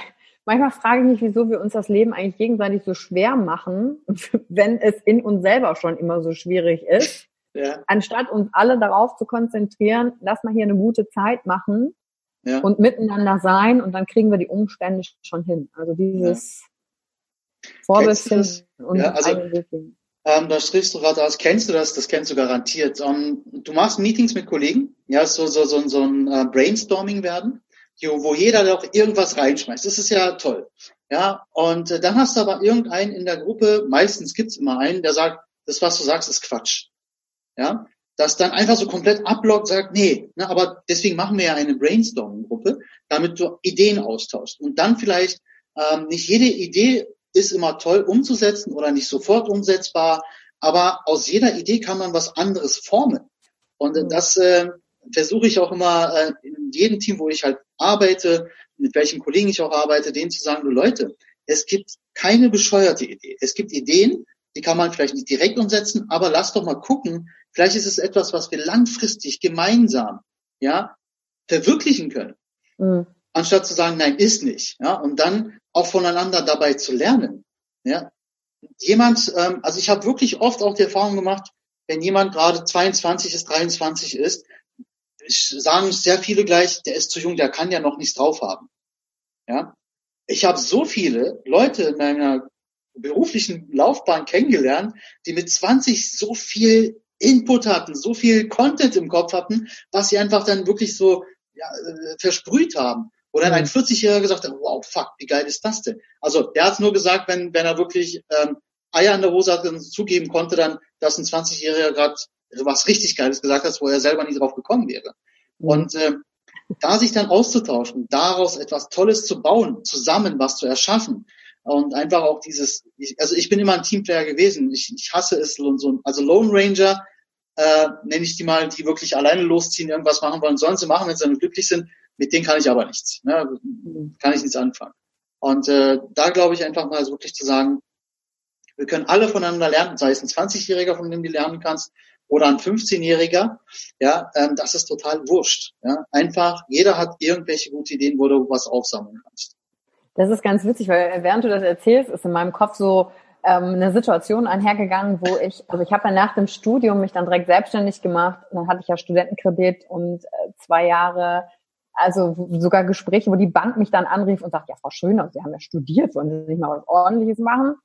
manchmal frage ich mich, wieso wir uns das Leben eigentlich gegenseitig so schwer machen, wenn es in uns selber schon immer so schwierig ist. Ja. Anstatt uns alle darauf zu konzentrieren, lass mal hier eine gute Zeit machen ja. und miteinander sein und dann kriegen wir die Umstände schon hin. Also dieses ja. Vorbild und ja, also, ähm, da strichst du gerade aus. Kennst du das? Das kennst du garantiert. Um, ähm, du machst Meetings mit Kollegen, ja, so, so, so, so ein uh, Brainstorming werden wo jeder doch irgendwas reinschmeißt. Das ist ja toll. Ja, und äh, dann hast du aber irgendeinen in der Gruppe, meistens gibt's immer einen, der sagt, das, was du sagst, ist Quatsch. Ja, das dann einfach so komplett ablockt, sagt, nee, ne, aber deswegen machen wir ja eine Brainstorming-Gruppe, damit du Ideen austauschst. Und dann vielleicht, ähm, nicht jede Idee ist immer toll umzusetzen oder nicht sofort umsetzbar, aber aus jeder Idee kann man was anderes formen. Und mhm. das äh, versuche ich auch immer äh, in jedem Team, wo ich halt arbeite, mit welchen Kollegen ich auch arbeite, denen zu sagen, du Leute, es gibt keine bescheuerte Idee. Es gibt Ideen, die kann man vielleicht nicht direkt umsetzen, aber lass doch mal gucken, vielleicht ist es etwas, was wir langfristig gemeinsam, ja, verwirklichen können. Mhm. Anstatt zu sagen, nein, ist nicht, ja, und dann auch voneinander dabei zu lernen, ja. Jemand, ähm, also ich habe wirklich oft auch die Erfahrung gemacht, wenn jemand gerade 22 ist, 23 ist, sagen sehr viele gleich, der ist zu jung, der kann ja noch nichts drauf haben. Ja, ich habe so viele Leute in meiner beruflichen Laufbahn kennengelernt, die mit 20 so viel Input hatten, so viel Content im Kopf hatten, was sie einfach dann wirklich so ja, äh, versprüht haben. Oder ein 40-Jähriger mhm. gesagt hat, wow, fuck, wie geil ist das denn? Also der hat nur gesagt, wenn, wenn er wirklich ähm, Eier in der Hose hat und zugeben konnte, dann, dass ein 20-Jähriger gerade was richtig Geiles gesagt hat, wo er selber nie drauf gekommen wäre. Mhm. Und äh, da sich dann auszutauschen, daraus etwas Tolles zu bauen, zusammen was zu erschaffen, und einfach auch dieses, ich, also ich bin immer ein Teamplayer gewesen. Ich, ich hasse es, so, also Lone Ranger äh, nenne ich die mal, die wirklich alleine losziehen, irgendwas machen wollen, sollen sie machen, wenn sie damit glücklich sind. Mit denen kann ich aber nichts. Ne? Kann ich nichts anfangen. Und äh, da glaube ich einfach mal wirklich zu sagen, wir können alle voneinander lernen, sei es ein 20-Jähriger, von dem du lernen kannst, oder ein 15-Jähriger, ja, ähm, das ist total wurscht. Ja? Einfach, jeder hat irgendwelche gute Ideen, wo du was aufsammeln kannst. Das ist ganz witzig, weil während du das erzählst, ist in meinem Kopf so ähm, eine Situation einhergegangen, wo ich, also ich habe ja nach dem Studium mich dann direkt selbstständig gemacht. Dann hatte ich ja Studentenkredit und äh, zwei Jahre, also sogar Gespräche, wo die Bank mich dann anrief und sagt, ja, Frau Schöner, Sie haben ja studiert, wollen Sie nicht mal was Ordentliches machen?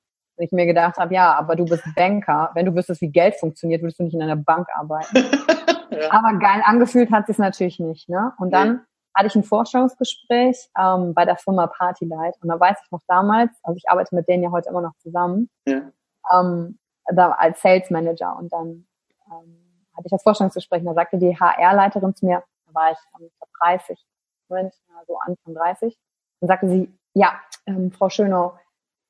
Und ich mir gedacht habe, ja, aber du bist Banker. Wenn du wüsstest, wie Geld funktioniert, würdest du nicht in einer Bank arbeiten. ja. Aber geil angefühlt hat sich natürlich nicht. Ne? Und dann nee hatte ich ein Vorstellungsgespräch ähm, bei der Firma Partylight. Und da weiß ich noch damals, also ich arbeite mit denen ja heute immer noch zusammen, ja. ähm, da als Sales Manager. Und dann ähm, hatte ich das Vorstellungsgespräch und da sagte die HR-Leiterin zu mir, da war ich ähm, 30, Moment, so Anfang 30, und sagte sie, ja, ähm, Frau Schönau,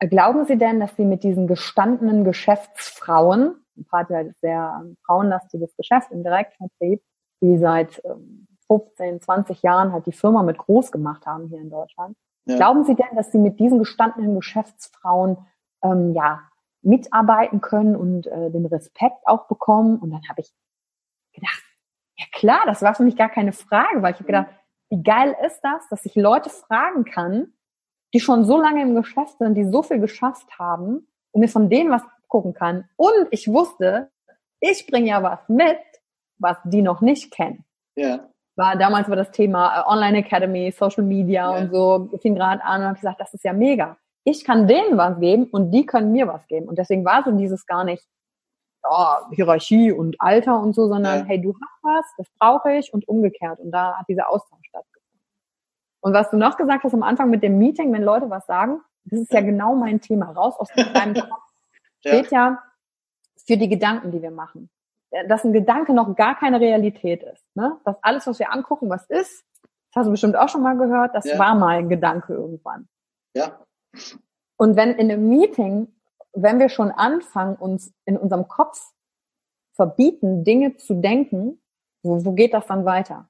glauben Sie denn, dass Sie mit diesen gestandenen Geschäftsfrauen, Partylight ist sehr ähm, frauenlastiges Geschäft im Direktvertrieb, die seit ähm, 15, 20 Jahren halt die Firma mit groß gemacht haben hier in Deutschland. Ja. Glauben Sie denn, dass Sie mit diesen gestandenen Geschäftsfrauen ähm, ja mitarbeiten können und äh, den Respekt auch bekommen? Und dann habe ich gedacht, ja klar, das war für mich gar keine Frage, weil ich habe gedacht, wie geil ist das, dass ich Leute fragen kann, die schon so lange im Geschäft sind, die so viel geschafft haben und mir von denen was gucken kann. Und ich wusste, ich bringe ja was mit, was die noch nicht kennen. Ja war damals war das Thema äh, Online Academy, Social Media ja. und so, fing gerade an und habe gesagt, das ist ja mega. Ich kann denen was geben und die können mir was geben. Und deswegen war so dieses gar nicht ja, Hierarchie und Alter und so, sondern ja. hey, du hast was, das brauche ich und umgekehrt. Und da hat dieser Austausch. Und was du noch gesagt hast am Anfang mit dem Meeting, wenn Leute was sagen, das ist ja genau mein Thema. Raus aus deinem Kopf steht ja für die Gedanken, die wir machen dass ein Gedanke noch gar keine Realität ist. Ne? Dass alles, was wir angucken, was ist, das hast du bestimmt auch schon mal gehört, das ja. war mal ein Gedanke irgendwann. Ja. Und wenn in einem Meeting, wenn wir schon anfangen, uns in unserem Kopf verbieten, Dinge zu denken, wo, wo geht das dann weiter?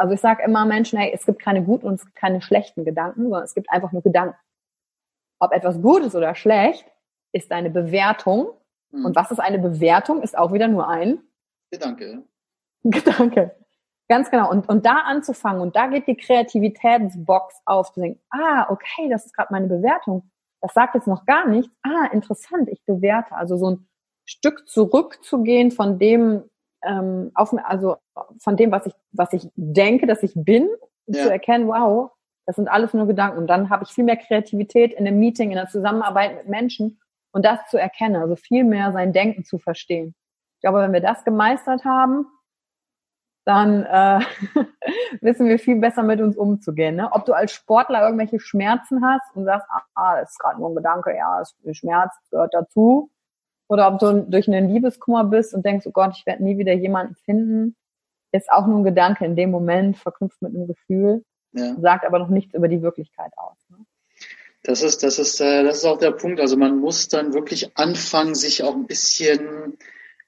Also ich sage immer Menschen, hey, es gibt keine guten und es gibt keine schlechten Gedanken, sondern es gibt einfach nur Gedanken. Ob etwas gut ist oder schlecht, ist eine Bewertung Mhm. Und was ist eine Bewertung? Ist auch wieder nur ein Gedanke. Gedanke. Ganz genau. Und, und da anzufangen und da geht die Kreativitätsbox auf, zu denken, ah, okay, das ist gerade meine Bewertung. Das sagt jetzt noch gar nichts. Ah, interessant, ich bewerte. Also so ein Stück zurückzugehen von dem, ähm, auf, also von dem, was ich, was ich denke, dass ich bin, ja. zu erkennen, wow, das sind alles nur Gedanken. Und dann habe ich viel mehr Kreativität in einem Meeting, in der Zusammenarbeit mit Menschen und das zu erkennen, also viel mehr sein Denken zu verstehen. Ich glaube, wenn wir das gemeistert haben, dann äh, wissen wir viel besser mit uns umzugehen. Ne? Ob du als Sportler irgendwelche Schmerzen hast und sagst, ah, das ist gerade nur ein Gedanke, ja, Schmerz gehört dazu. Oder ob du durch einen Liebeskummer bist und denkst, oh Gott, ich werde nie wieder jemanden finden, ist auch nur ein Gedanke in dem Moment, verknüpft mit einem Gefühl, ja. sagt aber noch nichts über die Wirklichkeit aus. Ne? Das ist, das ist, äh, das ist auch der Punkt. Also man muss dann wirklich anfangen, sich auch ein bisschen,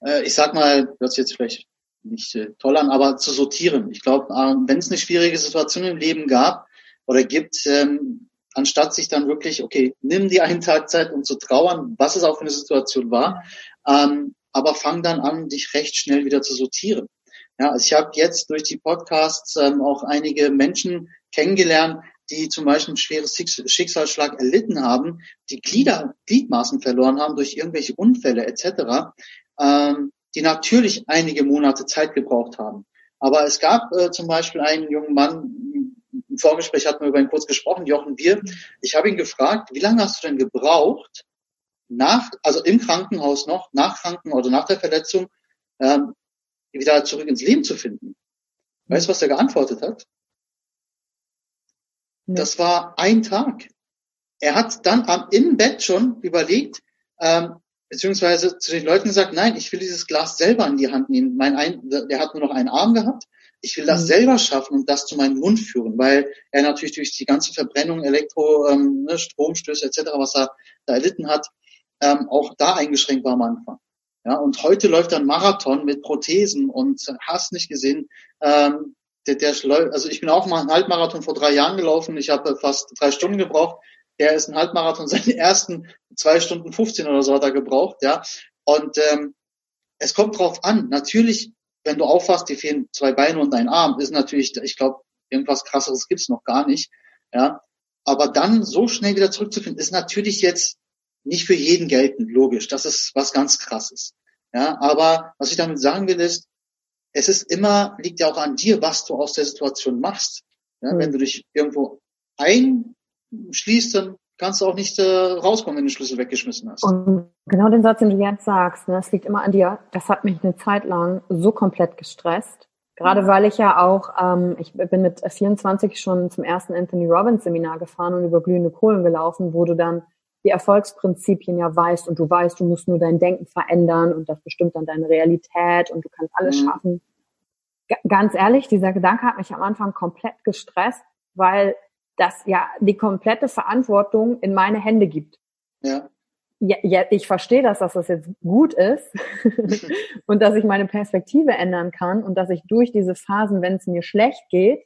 äh, ich sag mal, das jetzt vielleicht nicht äh, toll an, aber zu sortieren. Ich glaube, äh, wenn es eine schwierige Situation im Leben gab oder gibt, ähm, anstatt sich dann wirklich, okay, nimm dir einen Tag Zeit, um zu trauern, was es auch für eine Situation war, ähm, aber fang dann an, dich recht schnell wieder zu sortieren. Ja, also ich habe jetzt durch die Podcasts ähm, auch einige Menschen kennengelernt, die zum Beispiel einen schweren Schicksalsschlag erlitten haben, die Glieder, Gliedmaßen verloren haben durch irgendwelche Unfälle etc., ähm, die natürlich einige Monate Zeit gebraucht haben. Aber es gab äh, zum Beispiel einen jungen Mann, im Vorgespräch hatten wir über ihn kurz gesprochen, Jochen Bier. Ich habe ihn gefragt, wie lange hast du denn gebraucht, nach, also im Krankenhaus noch, nach Kranken oder nach der Verletzung, ähm, wieder zurück ins Leben zu finden? Weißt du, was er geantwortet hat? Das war ein Tag. Er hat dann am, im Bett schon überlegt, ähm, beziehungsweise zu den Leuten gesagt, nein, ich will dieses Glas selber in die Hand nehmen. Mein ein, der hat nur noch einen Arm gehabt. Ich will das mhm. selber schaffen und das zu meinem Mund führen, weil er natürlich durch die ganze Verbrennung, Elektro, ähm, ne, Stromstöße etc., was er da erlitten hat, ähm, auch da eingeschränkt war am Anfang. Ja, und heute läuft ein Marathon mit Prothesen und hast nicht gesehen, ähm, der, der also ich bin auch mal einen Halbmarathon vor drei Jahren gelaufen. Ich habe fast drei Stunden gebraucht. Der ist ein Halbmarathon, seine ersten zwei Stunden 15 oder so hat er gebraucht, ja. Und ähm, es kommt drauf an. Natürlich, wenn du aufwachst, die fehlen zwei Beine und ein Arm, ist natürlich, ich glaube, irgendwas krasseres gibt's noch gar nicht, ja. Aber dann so schnell wieder zurückzufinden, ist natürlich jetzt nicht für jeden geltend, logisch. Das ist was ganz krasses. Ja, aber was ich damit sagen will, ist, es ist immer, liegt ja auch an dir, was du aus der Situation machst. Ja, mhm. Wenn du dich irgendwo einschließt, dann kannst du auch nicht äh, rauskommen, wenn du den Schlüssel weggeschmissen hast. Und genau den Satz, den du jetzt sagst, ne, es liegt immer an dir, das hat mich eine Zeit lang so komplett gestresst. Gerade weil ich ja auch, ähm, ich bin mit 24 schon zum ersten Anthony Robbins Seminar gefahren und über glühende Kohlen gelaufen, wo du dann die Erfolgsprinzipien ja weißt und du weißt, du musst nur dein Denken verändern und das bestimmt dann deine Realität und du kannst alles mhm. schaffen. G ganz ehrlich, dieser Gedanke hat mich am Anfang komplett gestresst, weil das ja die komplette Verantwortung in meine Hände gibt. Ja. Ja, ja ich verstehe das, dass das jetzt gut ist und dass ich meine Perspektive ändern kann und dass ich durch diese Phasen, wenn es mir schlecht geht,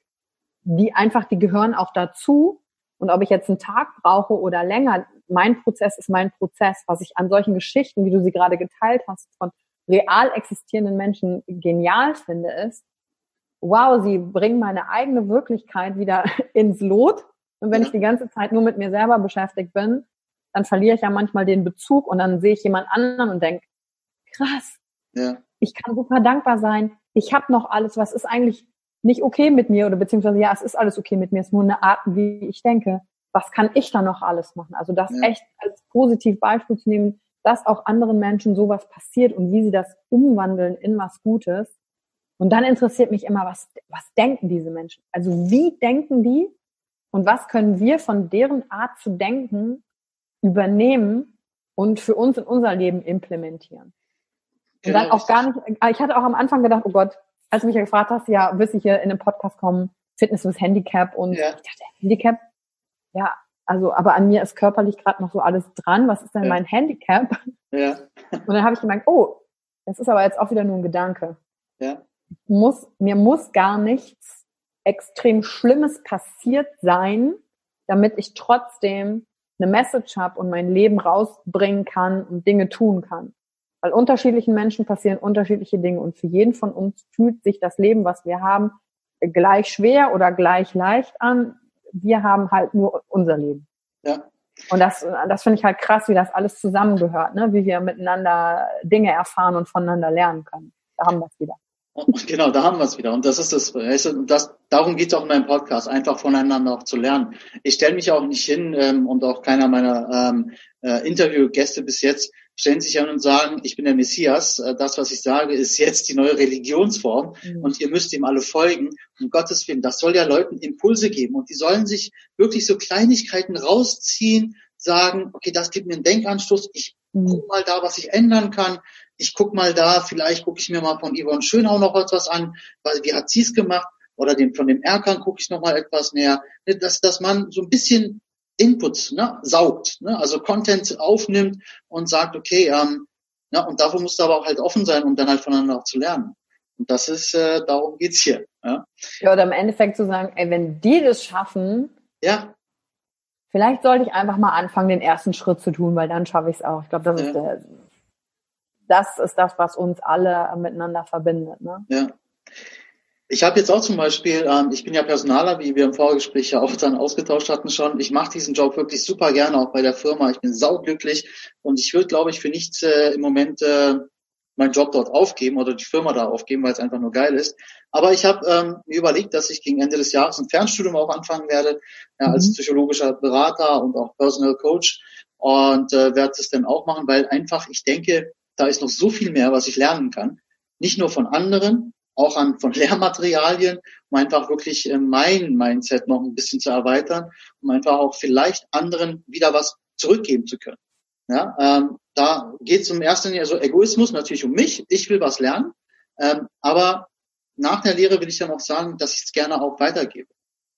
die einfach, die gehören auch dazu. Und ob ich jetzt einen Tag brauche oder länger, mein Prozess ist mein Prozess. Was ich an solchen Geschichten, wie du sie gerade geteilt hast, von real existierenden Menschen genial finde, ist, wow, sie bringen meine eigene Wirklichkeit wieder ins Lot. Und wenn ich die ganze Zeit nur mit mir selber beschäftigt bin, dann verliere ich ja manchmal den Bezug und dann sehe ich jemand anderen und denke, krass, ja. ich kann super dankbar sein. Ich habe noch alles, was ist eigentlich nicht okay mit mir oder beziehungsweise ja, es ist alles okay mit mir, es ist nur eine Art, wie ich denke was kann ich da noch alles machen? Also das ja. echt als positiv Beispiel zu nehmen, dass auch anderen Menschen sowas passiert und wie sie das umwandeln in was Gutes. Und dann interessiert mich immer, was, was denken diese Menschen? Also wie denken die und was können wir von deren Art zu denken übernehmen und für uns in unser Leben implementieren? Und dann auch gar nicht, ich hatte auch am Anfang gedacht, oh Gott, als du mich ja gefragt hast, ja, wirst du hier in den Podcast kommen, Fitness ist Handicap und ja. ich dachte, Handicap, ja, also, aber an mir ist körperlich gerade noch so alles dran. Was ist denn ja. mein Handicap? Ja. Und dann habe ich gemerkt, oh, das ist aber jetzt auch wieder nur ein Gedanke. Ja. Muss, mir muss gar nichts extrem Schlimmes passiert sein, damit ich trotzdem eine Message habe und mein Leben rausbringen kann und Dinge tun kann. Weil unterschiedlichen Menschen passieren unterschiedliche Dinge und für jeden von uns fühlt sich das Leben, was wir haben, gleich schwer oder gleich leicht an wir haben halt nur unser Leben. Ja. Und das, das finde ich halt krass, wie das alles zusammengehört, ne? wie wir miteinander Dinge erfahren und voneinander lernen können. Da haben wir es wieder. Und genau, da haben wir es wieder. Und das ist das, das darum geht es auch in meinem Podcast, einfach voneinander auch zu lernen. Ich stelle mich auch nicht hin ähm, und auch keiner meiner ähm, äh, Interviewgäste bis jetzt stellen sich an und sagen, ich bin der Messias, äh, das, was ich sage, ist jetzt die neue Religionsform mhm. und ihr müsst ihm alle folgen. Um Gottes Willen, das soll ja Leuten Impulse geben und die sollen sich wirklich so Kleinigkeiten rausziehen, sagen, okay, das gibt mir einen Denkanstoß, ich mhm. guck mal da, was ich ändern kann, ich guck mal da, vielleicht gucke ich mir mal von Yvonne Schönau noch etwas an, weil wie hat sie es gemacht? Oder dem, von dem Erkan gucke ich noch mal etwas mehr. Dass, dass man so ein bisschen Input ne, saugt, ne, also Content aufnimmt und sagt, okay, ähm, ja, und dafür musst du aber auch halt offen sein, um dann halt voneinander auch zu lernen. Und das ist, äh, darum geht's hier. Ja. ja, oder im Endeffekt zu sagen, ey, wenn die das schaffen, ja. vielleicht sollte ich einfach mal anfangen, den ersten Schritt zu tun, weil dann schaffe ich es auch. Ich glaube, das ja. ist der, das ist das, was uns alle miteinander verbindet. Ne? Ja. Ich habe jetzt auch zum Beispiel, ähm, ich bin ja Personaler, wie wir im Vorgespräch ja auch dann ausgetauscht hatten schon. Ich mache diesen Job wirklich super gerne, auch bei der Firma. Ich bin sauglücklich und ich würde, glaube ich, für nichts äh, im Moment äh, meinen Job dort aufgeben oder die Firma da aufgeben, weil es einfach nur geil ist. Aber ich habe ähm, mir überlegt, dass ich gegen Ende des Jahres ein Fernstudium auch anfangen werde, ja, als mhm. psychologischer Berater und auch Personal Coach und äh, werde es dann auch machen, weil einfach ich denke, da ist noch so viel mehr, was ich lernen kann. Nicht nur von anderen, auch an, von Lehrmaterialien, um einfach wirklich äh, mein Mindset noch ein bisschen zu erweitern, um einfach auch vielleicht anderen wieder was zurückgeben zu können. Ja, ähm, da geht es um ersten Linie, also Egoismus natürlich um mich, ich will was lernen, ähm, aber nach der Lehre will ich dann auch sagen, dass ich es gerne auch weitergebe.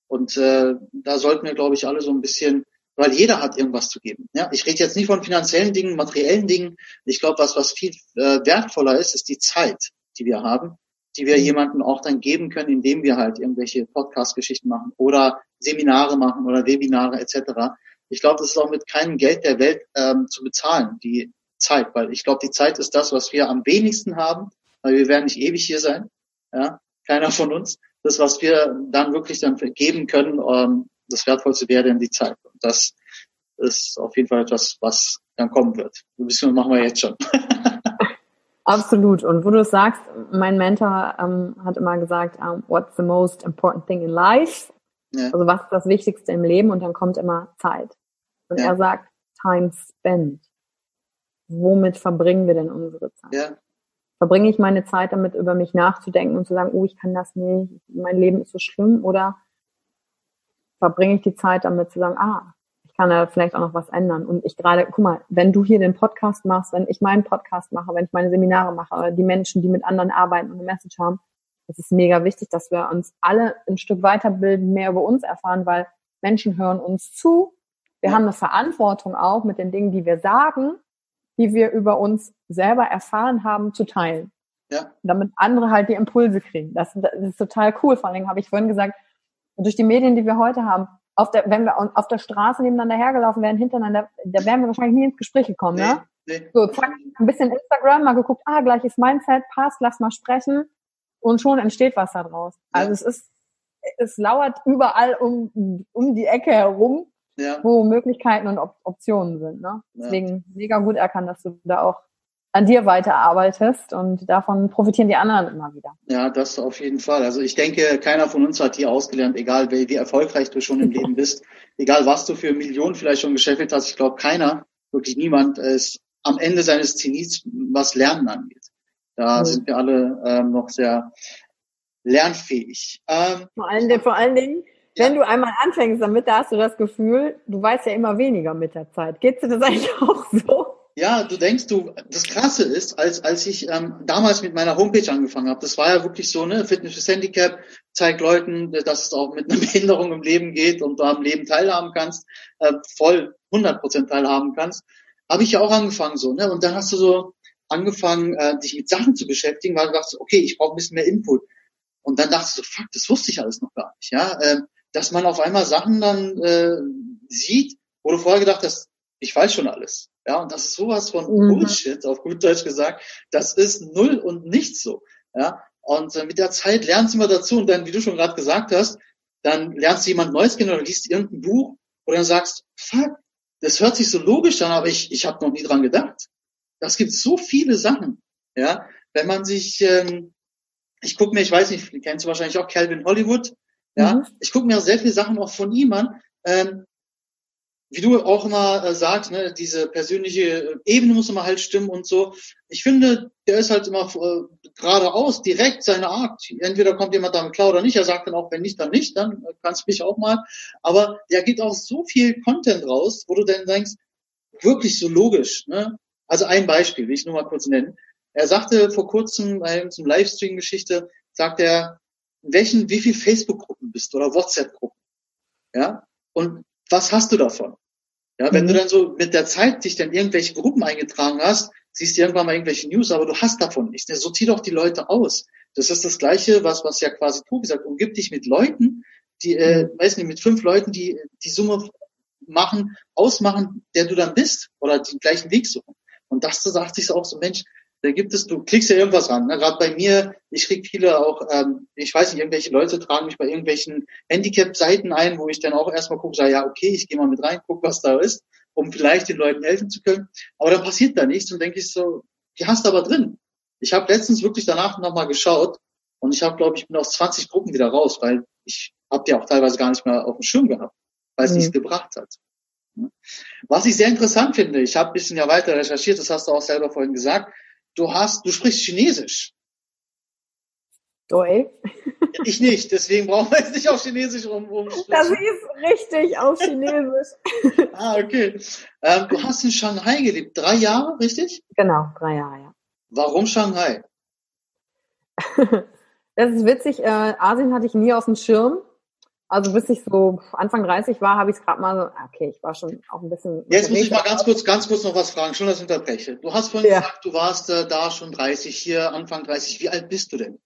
Und äh, da sollten wir, glaube ich, alle so ein bisschen weil jeder hat irgendwas zu geben. Ja, ich rede jetzt nicht von finanziellen Dingen, materiellen Dingen. Ich glaube, was was viel äh, wertvoller ist, ist die Zeit, die wir haben, die wir jemandem auch dann geben können, indem wir halt irgendwelche Podcast-Geschichten machen oder Seminare machen oder Webinare etc. Ich glaube, das ist auch mit keinem Geld der Welt ähm, zu bezahlen, die Zeit, weil ich glaube, die Zeit ist das, was wir am wenigsten haben, weil wir werden nicht ewig hier sein. Ja, keiner von uns. Das, was wir dann wirklich dann geben können, ähm, das Wertvollste wäre dann die Zeit. Und das ist auf jeden Fall etwas, was dann kommen wird. Ein bisschen machen wir jetzt schon. Absolut. Und wo du sagst, mein Mentor ähm, hat immer gesagt, um, what's the most important thing in life? Ja. Also was ist das Wichtigste im Leben? Und dann kommt immer Zeit. Und ja. er sagt, time spent. Womit verbringen wir denn unsere Zeit? Ja. Verbringe ich meine Zeit damit, über mich nachzudenken und zu sagen, oh, ich kann das nicht, mein Leben ist so schlimm? Oder verbringe ich die Zeit damit zu sagen, ah, ich kann da vielleicht auch noch was ändern. Und ich gerade, guck mal, wenn du hier den Podcast machst, wenn ich meinen Podcast mache, wenn ich meine Seminare mache, die Menschen, die mit anderen arbeiten und eine Message haben, das ist mega wichtig, dass wir uns alle ein Stück weiterbilden, mehr über uns erfahren, weil Menschen hören uns zu. Wir ja. haben eine Verantwortung auch mit den Dingen, die wir sagen, die wir über uns selber erfahren haben, zu teilen. Ja. Damit andere halt die Impulse kriegen. Das, das ist total cool. Vor allen Dingen habe ich vorhin gesagt, und durch die Medien, die wir heute haben, auf der, wenn wir auf der Straße nebeneinander hergelaufen wären, hintereinander, da wären wir wahrscheinlich nie ins Gespräch gekommen, nee, ne? Nee. So, zack, ein bisschen Instagram, mal geguckt, ah, gleiches Mindset, passt, lass mal sprechen. Und schon entsteht was da draus. Ja. Also es ist, es lauert überall um, um die Ecke herum, ja. wo Möglichkeiten und Op Optionen sind. Ne? Deswegen ja. mega gut erkannt, dass du da auch an dir weiterarbeitest und davon profitieren die anderen immer wieder. Ja, das auf jeden Fall. Also ich denke, keiner von uns hat hier ausgelernt, egal wie, wie erfolgreich du schon im Leben bist, egal was du für Millionen vielleicht schon gescheffelt hast. Ich glaube, keiner, wirklich niemand, ist am Ende seines Zenits, was Lernen angeht. Da mhm. sind wir alle ähm, noch sehr lernfähig. Ähm, vor, allen, vor allen Dingen, wenn du einmal anfängst damit, da hast du das Gefühl, du weißt ja immer weniger mit der Zeit. Geht dir das eigentlich auch so? Ja, du denkst du, das Krasse ist, als als ich ähm, damals mit meiner Homepage angefangen habe, das war ja wirklich so, ne, Fitness fürs Handicap zeigt Leuten, dass es auch mit einer Behinderung im Leben geht und du am Leben teilhaben kannst, äh, voll 100 Prozent teilhaben kannst. Habe ich ja auch angefangen so, ne, und dann hast du so angefangen, äh, dich mit Sachen zu beschäftigen, weil du dachtest, okay, ich brauche ein bisschen mehr Input. Und dann dachtest du, fuck, das wusste ich alles noch gar nicht, ja, äh, dass man auf einmal Sachen dann äh, sieht, wo du vorher gedacht hast, ich weiß schon alles. Ja, und das ist sowas von mhm. Bullshit, auf gut Deutsch gesagt. Das ist null und nichts so. Ja, und äh, mit der Zeit lernst du immer dazu und dann, wie du schon gerade gesagt hast, dann lernst du jemand Neues kennen oder liest irgendein Buch und dann sagst, fuck, das hört sich so logisch an, aber ich, ich habe noch nie dran gedacht. Das gibt so viele Sachen, ja, wenn man sich ähm, ich gucke mir, ich weiß nicht, kennst du wahrscheinlich auch Calvin Hollywood. Ja, mhm. ich gucke mir sehr viele Sachen auch von ihm an. Ähm, wie du auch immer äh, sagst, ne, diese persönliche Ebene muss immer halt stimmen und so. Ich finde, der ist halt immer äh, geradeaus, direkt seine Art. Entweder kommt jemand damit klar oder nicht. Er sagt dann auch, wenn nicht, dann nicht, dann kannst du mich auch mal. Aber er gibt auch so viel Content raus, wo du dann denkst, wirklich so logisch. Ne? Also ein Beispiel, will ich nur mal kurz nennen. Er sagte vor kurzem bei zum Livestream-Geschichte, sagt er, welchen, wie viel Facebook-Gruppen bist du oder WhatsApp-Gruppen? Ja? Und was hast du davon? Ja, wenn mhm. du dann so mit der Zeit dich dann irgendwelche Gruppen eingetragen hast, siehst du irgendwann mal irgendwelche News, aber du hast davon nichts. Sortier doch die Leute aus. Das ist das Gleiche, was, was ja quasi Tobi sagt. Umgib dich mit Leuten, die, äh, mhm. weiß nicht, mit fünf Leuten, die die Summe machen, ausmachen, der du dann bist oder den gleichen Weg suchen. Und das sagt sich auch so, Mensch, da gibt es, du klickst ja irgendwas an. Ne? Gerade bei mir, ich krieg viele auch, ähm, ich weiß nicht, irgendwelche Leute tragen mich bei irgendwelchen Handicap-Seiten ein, wo ich dann auch erstmal gucke, sage, ja, okay, ich gehe mal mit rein, guck, was da ist, um vielleicht den Leuten helfen zu können. Aber dann passiert da nichts und denke ich so, die hast du aber drin. Ich habe letztens wirklich danach nochmal geschaut und ich habe, glaube ich, bin aus 20 Gruppen wieder raus, weil ich habe die auch teilweise gar nicht mehr auf dem Schirm gehabt, weil es mhm. nichts gebracht hat. Was ich sehr interessant finde, ich habe ein bisschen ja weiter recherchiert, das hast du auch selber vorhin gesagt, du hast, du sprichst Chinesisch. Doi. Ich nicht, deswegen brauchen wir jetzt nicht auf Chinesisch um, um Das ist richtig auf Chinesisch. ah, okay. Ähm, du hast in Shanghai gelebt, drei Jahre, richtig? Genau, drei Jahre, ja. Warum Shanghai? das ist witzig, äh, Asien hatte ich nie auf dem Schirm. Also bis ich so Anfang 30 war, habe ich es gerade mal so, ah, okay, ich war schon auch ein bisschen. Jetzt muss ich mal ganz kurz, ganz kurz noch was fragen, schon das unterbreche. Du hast vorhin ja. gesagt, du warst äh, da schon 30, hier Anfang 30. Wie alt bist du denn?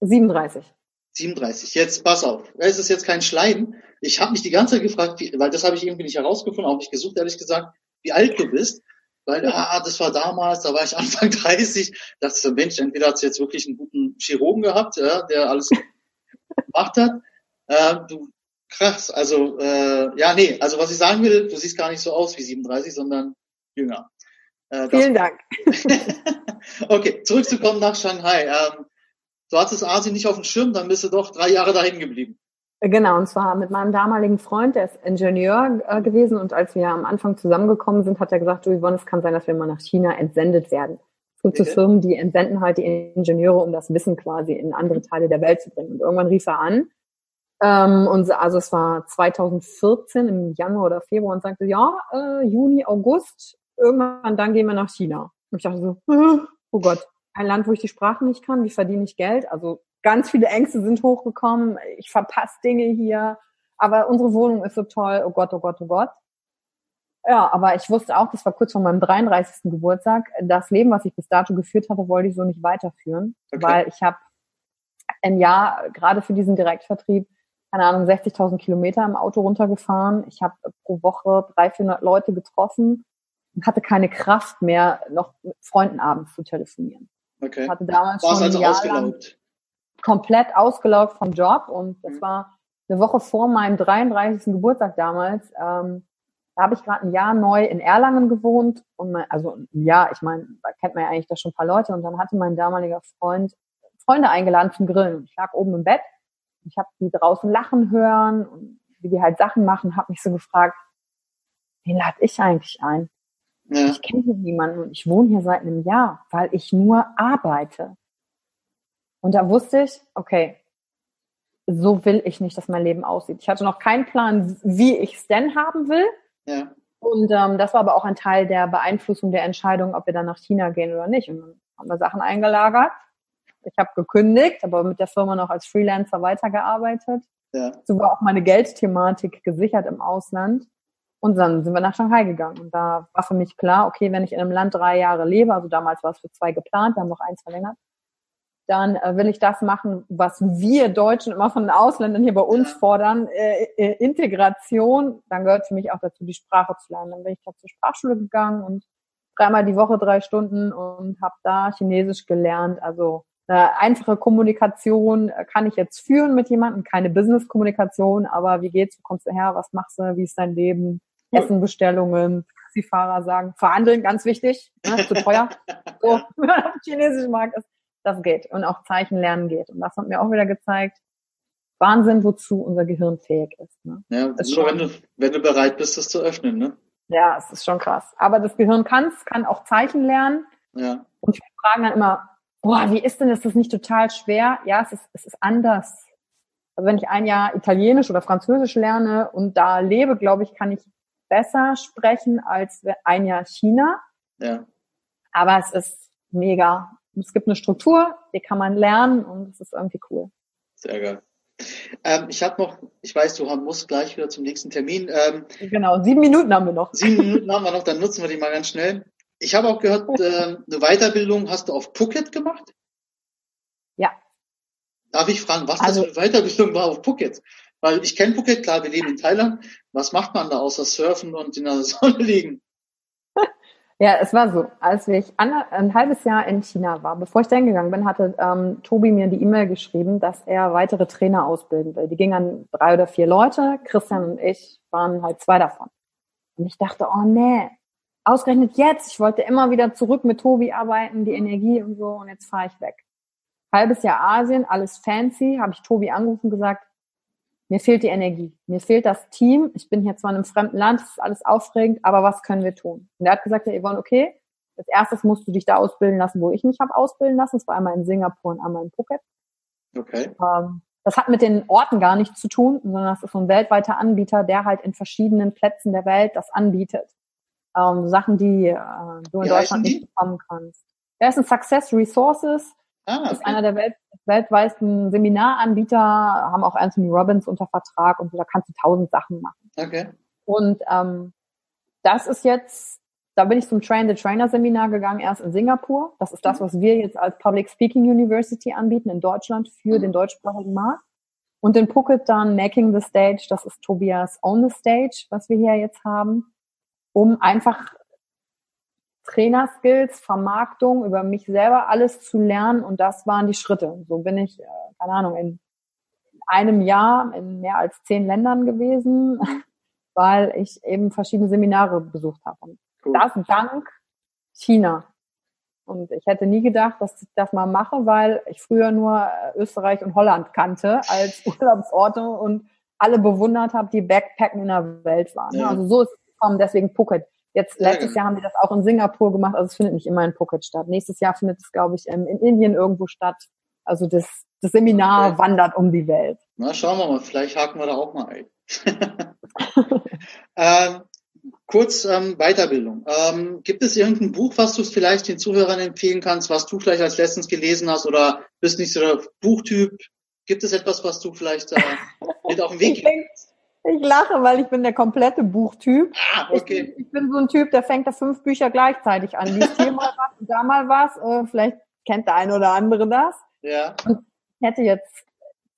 37. 37. Jetzt pass auf, es ist jetzt kein Schleim. Ich habe mich die ganze Zeit gefragt, wie, weil das habe ich irgendwie nicht herausgefunden, auch nicht gesucht, ehrlich gesagt, wie alt du bist. Weil, ah, das war damals, da war ich Anfang 30. Dachte so, Mensch, entweder hat sie jetzt wirklich einen guten Chirurgen gehabt, ja, der alles gemacht hat äh, du, krass, also äh, ja, nee, also was ich sagen will, du siehst gar nicht so aus wie 37, sondern jünger. Äh, Vielen Dank. okay, zurückzukommen nach Shanghai. Ähm, du hattest Asien nicht auf dem Schirm, dann bist du doch drei Jahre dahin geblieben. Genau, und zwar mit meinem damaligen Freund, der ist Ingenieur äh, gewesen und als wir am Anfang zusammengekommen sind, hat er gesagt, du Yvonne, es kann sein, dass wir mal nach China entsendet werden. Es gibt okay. so Firmen, die entsenden halt die Ingenieure, um das Wissen quasi in andere Teile der Welt zu bringen. Und irgendwann rief er an ähm, und also es war 2014 im Januar oder Februar und sagte, ja, äh, Juni, August, irgendwann dann gehen wir nach China. Und ich dachte so, oh Gott, ein Land, wo ich die Sprache nicht kann, wie verdiene ich Geld? Also ganz viele Ängste sind hochgekommen, ich verpasse Dinge hier, aber unsere Wohnung ist so toll, oh Gott, oh Gott, oh Gott. Ja, aber ich wusste auch, das war kurz vor meinem 33. Geburtstag, das Leben, was ich bis dato geführt hatte, wollte ich so nicht weiterführen, okay. weil ich habe ein Jahr gerade für diesen Direktvertrieb keine Ahnung, 60.000 Kilometer im Auto runtergefahren. Ich habe pro Woche 300, 400 Leute getroffen und hatte keine Kraft mehr, noch mit Freunden abends zu telefonieren. Okay. Ich hatte damals War's schon also ausgelaugt? komplett ausgelaugt vom Job und das mhm. war eine Woche vor meinem 33. Geburtstag damals. Ähm, da habe ich gerade ein Jahr neu in Erlangen gewohnt und mein, also ein Jahr, ich meine, da kennt man ja eigentlich da schon ein paar Leute und dann hatte mein damaliger Freund Freunde eingeladen zum Grillen ich lag oben im Bett ich habe die draußen lachen hören und wie die halt Sachen machen, habe mich so gefragt, wen lade ich eigentlich ein? Ja. Ich kenne hier niemanden und ich wohne hier seit einem Jahr, weil ich nur arbeite. Und da wusste ich, okay, so will ich nicht, dass mein Leben aussieht. Ich hatte noch keinen Plan, wie ich es denn haben will. Ja. Und ähm, das war aber auch ein Teil der Beeinflussung der Entscheidung, ob wir dann nach China gehen oder nicht. Und dann haben wir Sachen eingelagert ich habe gekündigt, aber mit der Firma noch als Freelancer weitergearbeitet. Ja. So war auch meine Geldthematik gesichert im Ausland. Und dann sind wir nach Shanghai gegangen. Und da war für mich klar, okay, wenn ich in einem Land drei Jahre lebe, also damals war es für zwei geplant, wir haben noch eins verlängert, dann äh, will ich das machen, was wir Deutschen immer von den Ausländern hier bei uns ja. fordern, äh, äh, Integration. Dann gehört für mich auch dazu, die Sprache zu lernen. Dann bin ich da zur Sprachschule gegangen und dreimal die Woche drei Stunden und habe da Chinesisch gelernt. Also eine einfache Kommunikation äh, kann ich jetzt führen mit jemandem, keine Business-Kommunikation, aber wie geht's, wo kommst du her, was machst du, wie ist dein Leben, Essenbestellungen, Taxifahrer sagen, verhandeln, ganz wichtig, ne, zu teuer, so, auf dem chinesischen Markt ist. das geht und auch Zeichen lernen geht. Und das hat mir auch wieder gezeigt, Wahnsinn, wozu unser Gehirn fähig ist. Ne? Ja, ist nur wenn du, wenn du bereit bist, das zu öffnen, ne? Ja, es ist schon krass. Aber das Gehirn kann es, kann auch Zeichen lernen. Ja. Und wir fragen dann immer, boah, wie ist denn das? Ist das nicht total schwer? Ja, es ist, es ist anders. Also wenn ich ein Jahr Italienisch oder Französisch lerne und da lebe, glaube ich, kann ich besser sprechen als ein Jahr China. Ja. Aber es ist mega. Es gibt eine Struktur, die kann man lernen und es ist irgendwie cool. Sehr geil. Ähm, ich habe noch, ich weiß, du musst gleich wieder zum nächsten Termin. Ähm, genau, sieben Minuten haben wir noch. Sieben Minuten haben wir noch, dann nutzen wir die mal ganz schnell. Ich habe auch gehört, äh, eine Weiterbildung hast du auf Phuket gemacht? Ja. Darf ich fragen, was also, das für eine Weiterbildung war auf Phuket? Weil ich kenne Phuket, klar, wir leben in Thailand. Was macht man da außer surfen und in der Sonne liegen? Ja, es war so, als ich ein halbes Jahr in China war, bevor ich da hingegangen bin, hatte ähm, Tobi mir die E-Mail geschrieben, dass er weitere Trainer ausbilden will. Die gingen an drei oder vier Leute, Christian und ich waren halt zwei davon. Und ich dachte, oh nee, ausgerechnet jetzt, ich wollte immer wieder zurück mit Tobi arbeiten, die Energie und so, und jetzt fahre ich weg. Halbes Jahr Asien, alles fancy, habe ich Tobi angerufen und gesagt, mir fehlt die Energie, mir fehlt das Team. Ich bin hier zwar in einem fremden Land, es ist alles aufregend, aber was können wir tun? Und er hat gesagt, ja, Yvonne, okay, als erstes musst du dich da ausbilden lassen, wo ich mich habe ausbilden lassen. Das war einmal in Singapur und einmal in Phuket. Okay. Ähm, das hat mit den Orten gar nichts zu tun, sondern das ist so ein weltweiter Anbieter, der halt in verschiedenen Plätzen der Welt das anbietet. Ähm, Sachen, die äh, du in Wie Deutschland nicht bekommen kannst. Der ist ein Success Resources Ah, okay. Ist einer der Welt, weltweiten Seminaranbieter, haben auch Anthony Robbins unter Vertrag und so, da kannst du tausend Sachen machen. Okay. Und ähm, das ist jetzt, da bin ich zum Train the Trainer Seminar gegangen, erst in Singapur. Das ist das, mhm. was wir jetzt als Public Speaking University anbieten in Deutschland für mhm. den deutschsprachigen Markt. Und in Phuket dann Making the Stage, das ist Tobias On the Stage, was wir hier jetzt haben, um einfach Trainerskills, Vermarktung, über mich selber alles zu lernen und das waren die Schritte. So bin ich, äh, keine Ahnung, in einem Jahr in mehr als zehn Ländern gewesen, weil ich eben verschiedene Seminare besucht habe. Und cool. das dank China. Und ich hätte nie gedacht, dass ich das mal mache, weil ich früher nur äh, Österreich und Holland kannte als Urlaubsorte und alle bewundert habe, die Backpacken in der Welt waren. Ja. Also so ist es gekommen, deswegen Phuket. Jetzt letztes Jahr haben die das auch in Singapur gemacht, also es findet nicht immer in Phuket statt. Nächstes Jahr findet es, glaube ich, in Indien irgendwo statt. Also das, das Seminar okay. wandert um die Welt. Na, schauen wir mal, vielleicht haken wir da auch mal ein. ähm, kurz ähm, Weiterbildung. Ähm, gibt es irgendein Buch, was du vielleicht den Zuhörern empfehlen kannst, was du vielleicht als letztens gelesen hast oder bist nicht so der Buchtyp? Gibt es etwas, was du vielleicht äh, mit auf den Weg gibst? Ich lache, weil ich bin der komplette Buchtyp. Ah, okay. Ich bin, ich bin so ein Typ, der fängt da fünf Bücher gleichzeitig an. Liest hier mal was und da mal was. Äh, vielleicht kennt der eine oder andere das. Ja. Und ich hätte jetzt,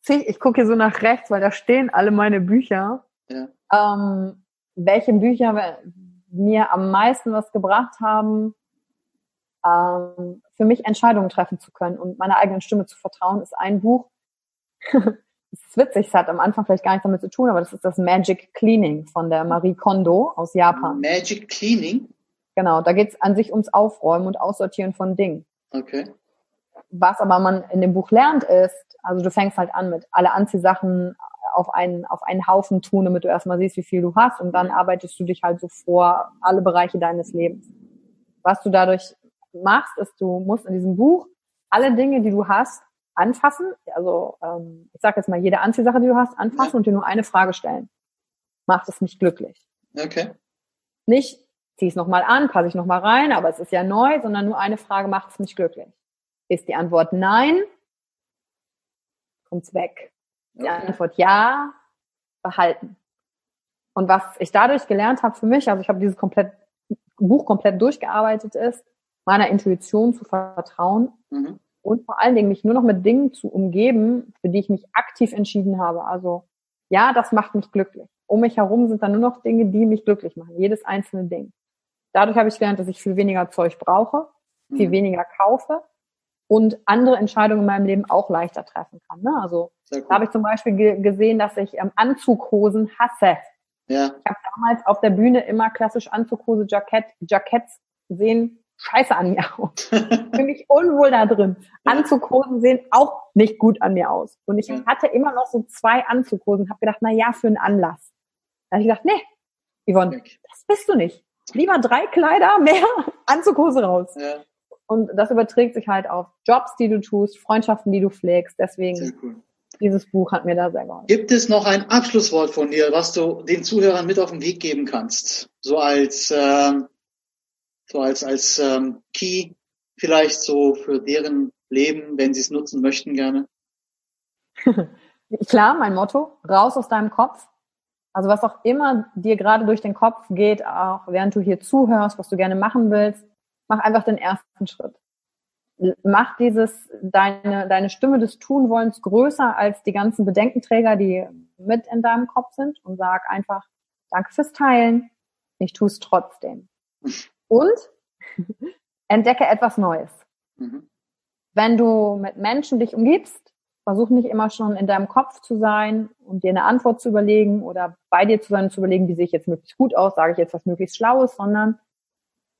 ich gucke hier so nach rechts, weil da stehen alle meine Bücher. Ja. Ähm, welche Bücher mir am meisten was gebracht haben, ähm, für mich Entscheidungen treffen zu können und meiner eigenen Stimme zu vertrauen, ist ein Buch. es ist witzig, es hat am Anfang vielleicht gar nichts damit zu tun, aber das ist das Magic Cleaning von der Marie Kondo aus Japan. Magic Cleaning? Genau, da geht es an sich ums Aufräumen und Aussortieren von Dingen. Okay. Was aber man in dem Buch lernt ist, also du fängst halt an mit alle Anziehsachen auf einen, auf einen Haufen tun, damit du erstmal siehst, wie viel du hast und dann arbeitest du dich halt so vor alle Bereiche deines Lebens. Was du dadurch machst, ist, du musst in diesem Buch alle Dinge, die du hast, anfassen, also ähm, ich sage jetzt mal jede Anziehsache, die du hast, anfassen ja. und dir nur eine Frage stellen. Macht es mich glücklich? Okay. Nicht, zieh es nochmal an, passe ich nochmal rein, aber es ist ja neu, sondern nur eine Frage, macht es mich glücklich? Ist die Antwort nein, kommt's weg. Die okay. Antwort ja, behalten. Und was ich dadurch gelernt habe für mich, also ich habe dieses komplett, Buch komplett durchgearbeitet ist, meiner Intuition zu vertrauen mhm und vor allen Dingen mich nur noch mit Dingen zu umgeben, für die ich mich aktiv entschieden habe. Also ja, das macht mich glücklich. Um mich herum sind dann nur noch Dinge, die mich glücklich machen. Jedes einzelne Ding. Dadurch habe ich gelernt, dass ich viel weniger Zeug brauche, viel mhm. weniger kaufe und andere Entscheidungen in meinem Leben auch leichter treffen kann. Ne? Also cool. da habe ich zum Beispiel ge gesehen, dass ich ähm, Anzughosen hasse. Ja. Ich habe damals auf der Bühne immer klassisch Anzughose, Jackett, Jacketts gesehen, scheiße an mir aus. Fühle mich unwohl da drin. Anzughosen sehen auch nicht gut an mir aus. Und ich hatte immer noch so zwei Anzughosen, habe gedacht, na ja, für einen Anlass. Da habe ich gedacht, nee, Yvonne, das bist du nicht. Lieber drei Kleider, mehr Anzughose raus. Ja. Und das überträgt sich halt auf Jobs, die du tust, Freundschaften, die du pflegst. Deswegen, cool. dieses Buch hat mir da sehr geholfen. Gibt es noch ein Abschlusswort von dir, was du den Zuhörern mit auf den Weg geben kannst? So als, ähm, so als, als ähm, Key vielleicht so für deren Leben, wenn sie es nutzen möchten gerne? Klar, mein Motto, raus aus deinem Kopf. Also was auch immer dir gerade durch den Kopf geht, auch während du hier zuhörst, was du gerne machen willst, mach einfach den ersten Schritt. Mach dieses, deine, deine Stimme des Tunwollens größer als die ganzen Bedenkenträger, die mit in deinem Kopf sind und sag einfach, danke fürs Teilen, ich tue es trotzdem. Und entdecke etwas Neues. Mhm. Wenn du mit Menschen dich umgibst, versuch nicht immer schon in deinem Kopf zu sein und dir eine Antwort zu überlegen oder bei dir zu sein und zu überlegen, wie sehe ich jetzt möglichst gut aus, sage ich jetzt was möglichst Schlaues, sondern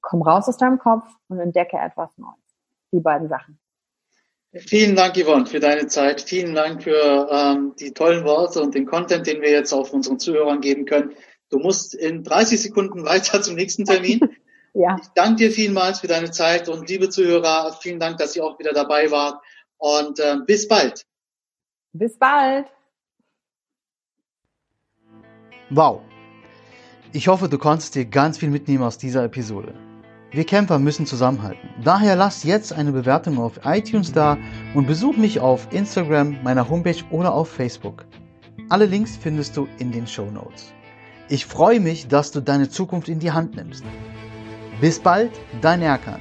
komm raus aus deinem Kopf und entdecke etwas Neues. Die beiden Sachen. Vielen Dank, Yvonne, für deine Zeit. Vielen Dank für ähm, die tollen Worte und den Content, den wir jetzt auf unseren Zuhörern geben können. Du musst in 30 Sekunden weiter zum nächsten Termin. Ja. Ich danke dir vielmals für deine Zeit und liebe Zuhörer, vielen Dank, dass ihr auch wieder dabei wart und äh, bis bald. Bis bald. Wow. Ich hoffe, du konntest dir ganz viel mitnehmen aus dieser Episode. Wir Camper müssen zusammenhalten. Daher lass jetzt eine Bewertung auf iTunes da und besuch mich auf Instagram, meiner Homepage oder auf Facebook. Alle Links findest du in den Show Notes. Ich freue mich, dass du deine Zukunft in die Hand nimmst. Bis bald, dein Erkan.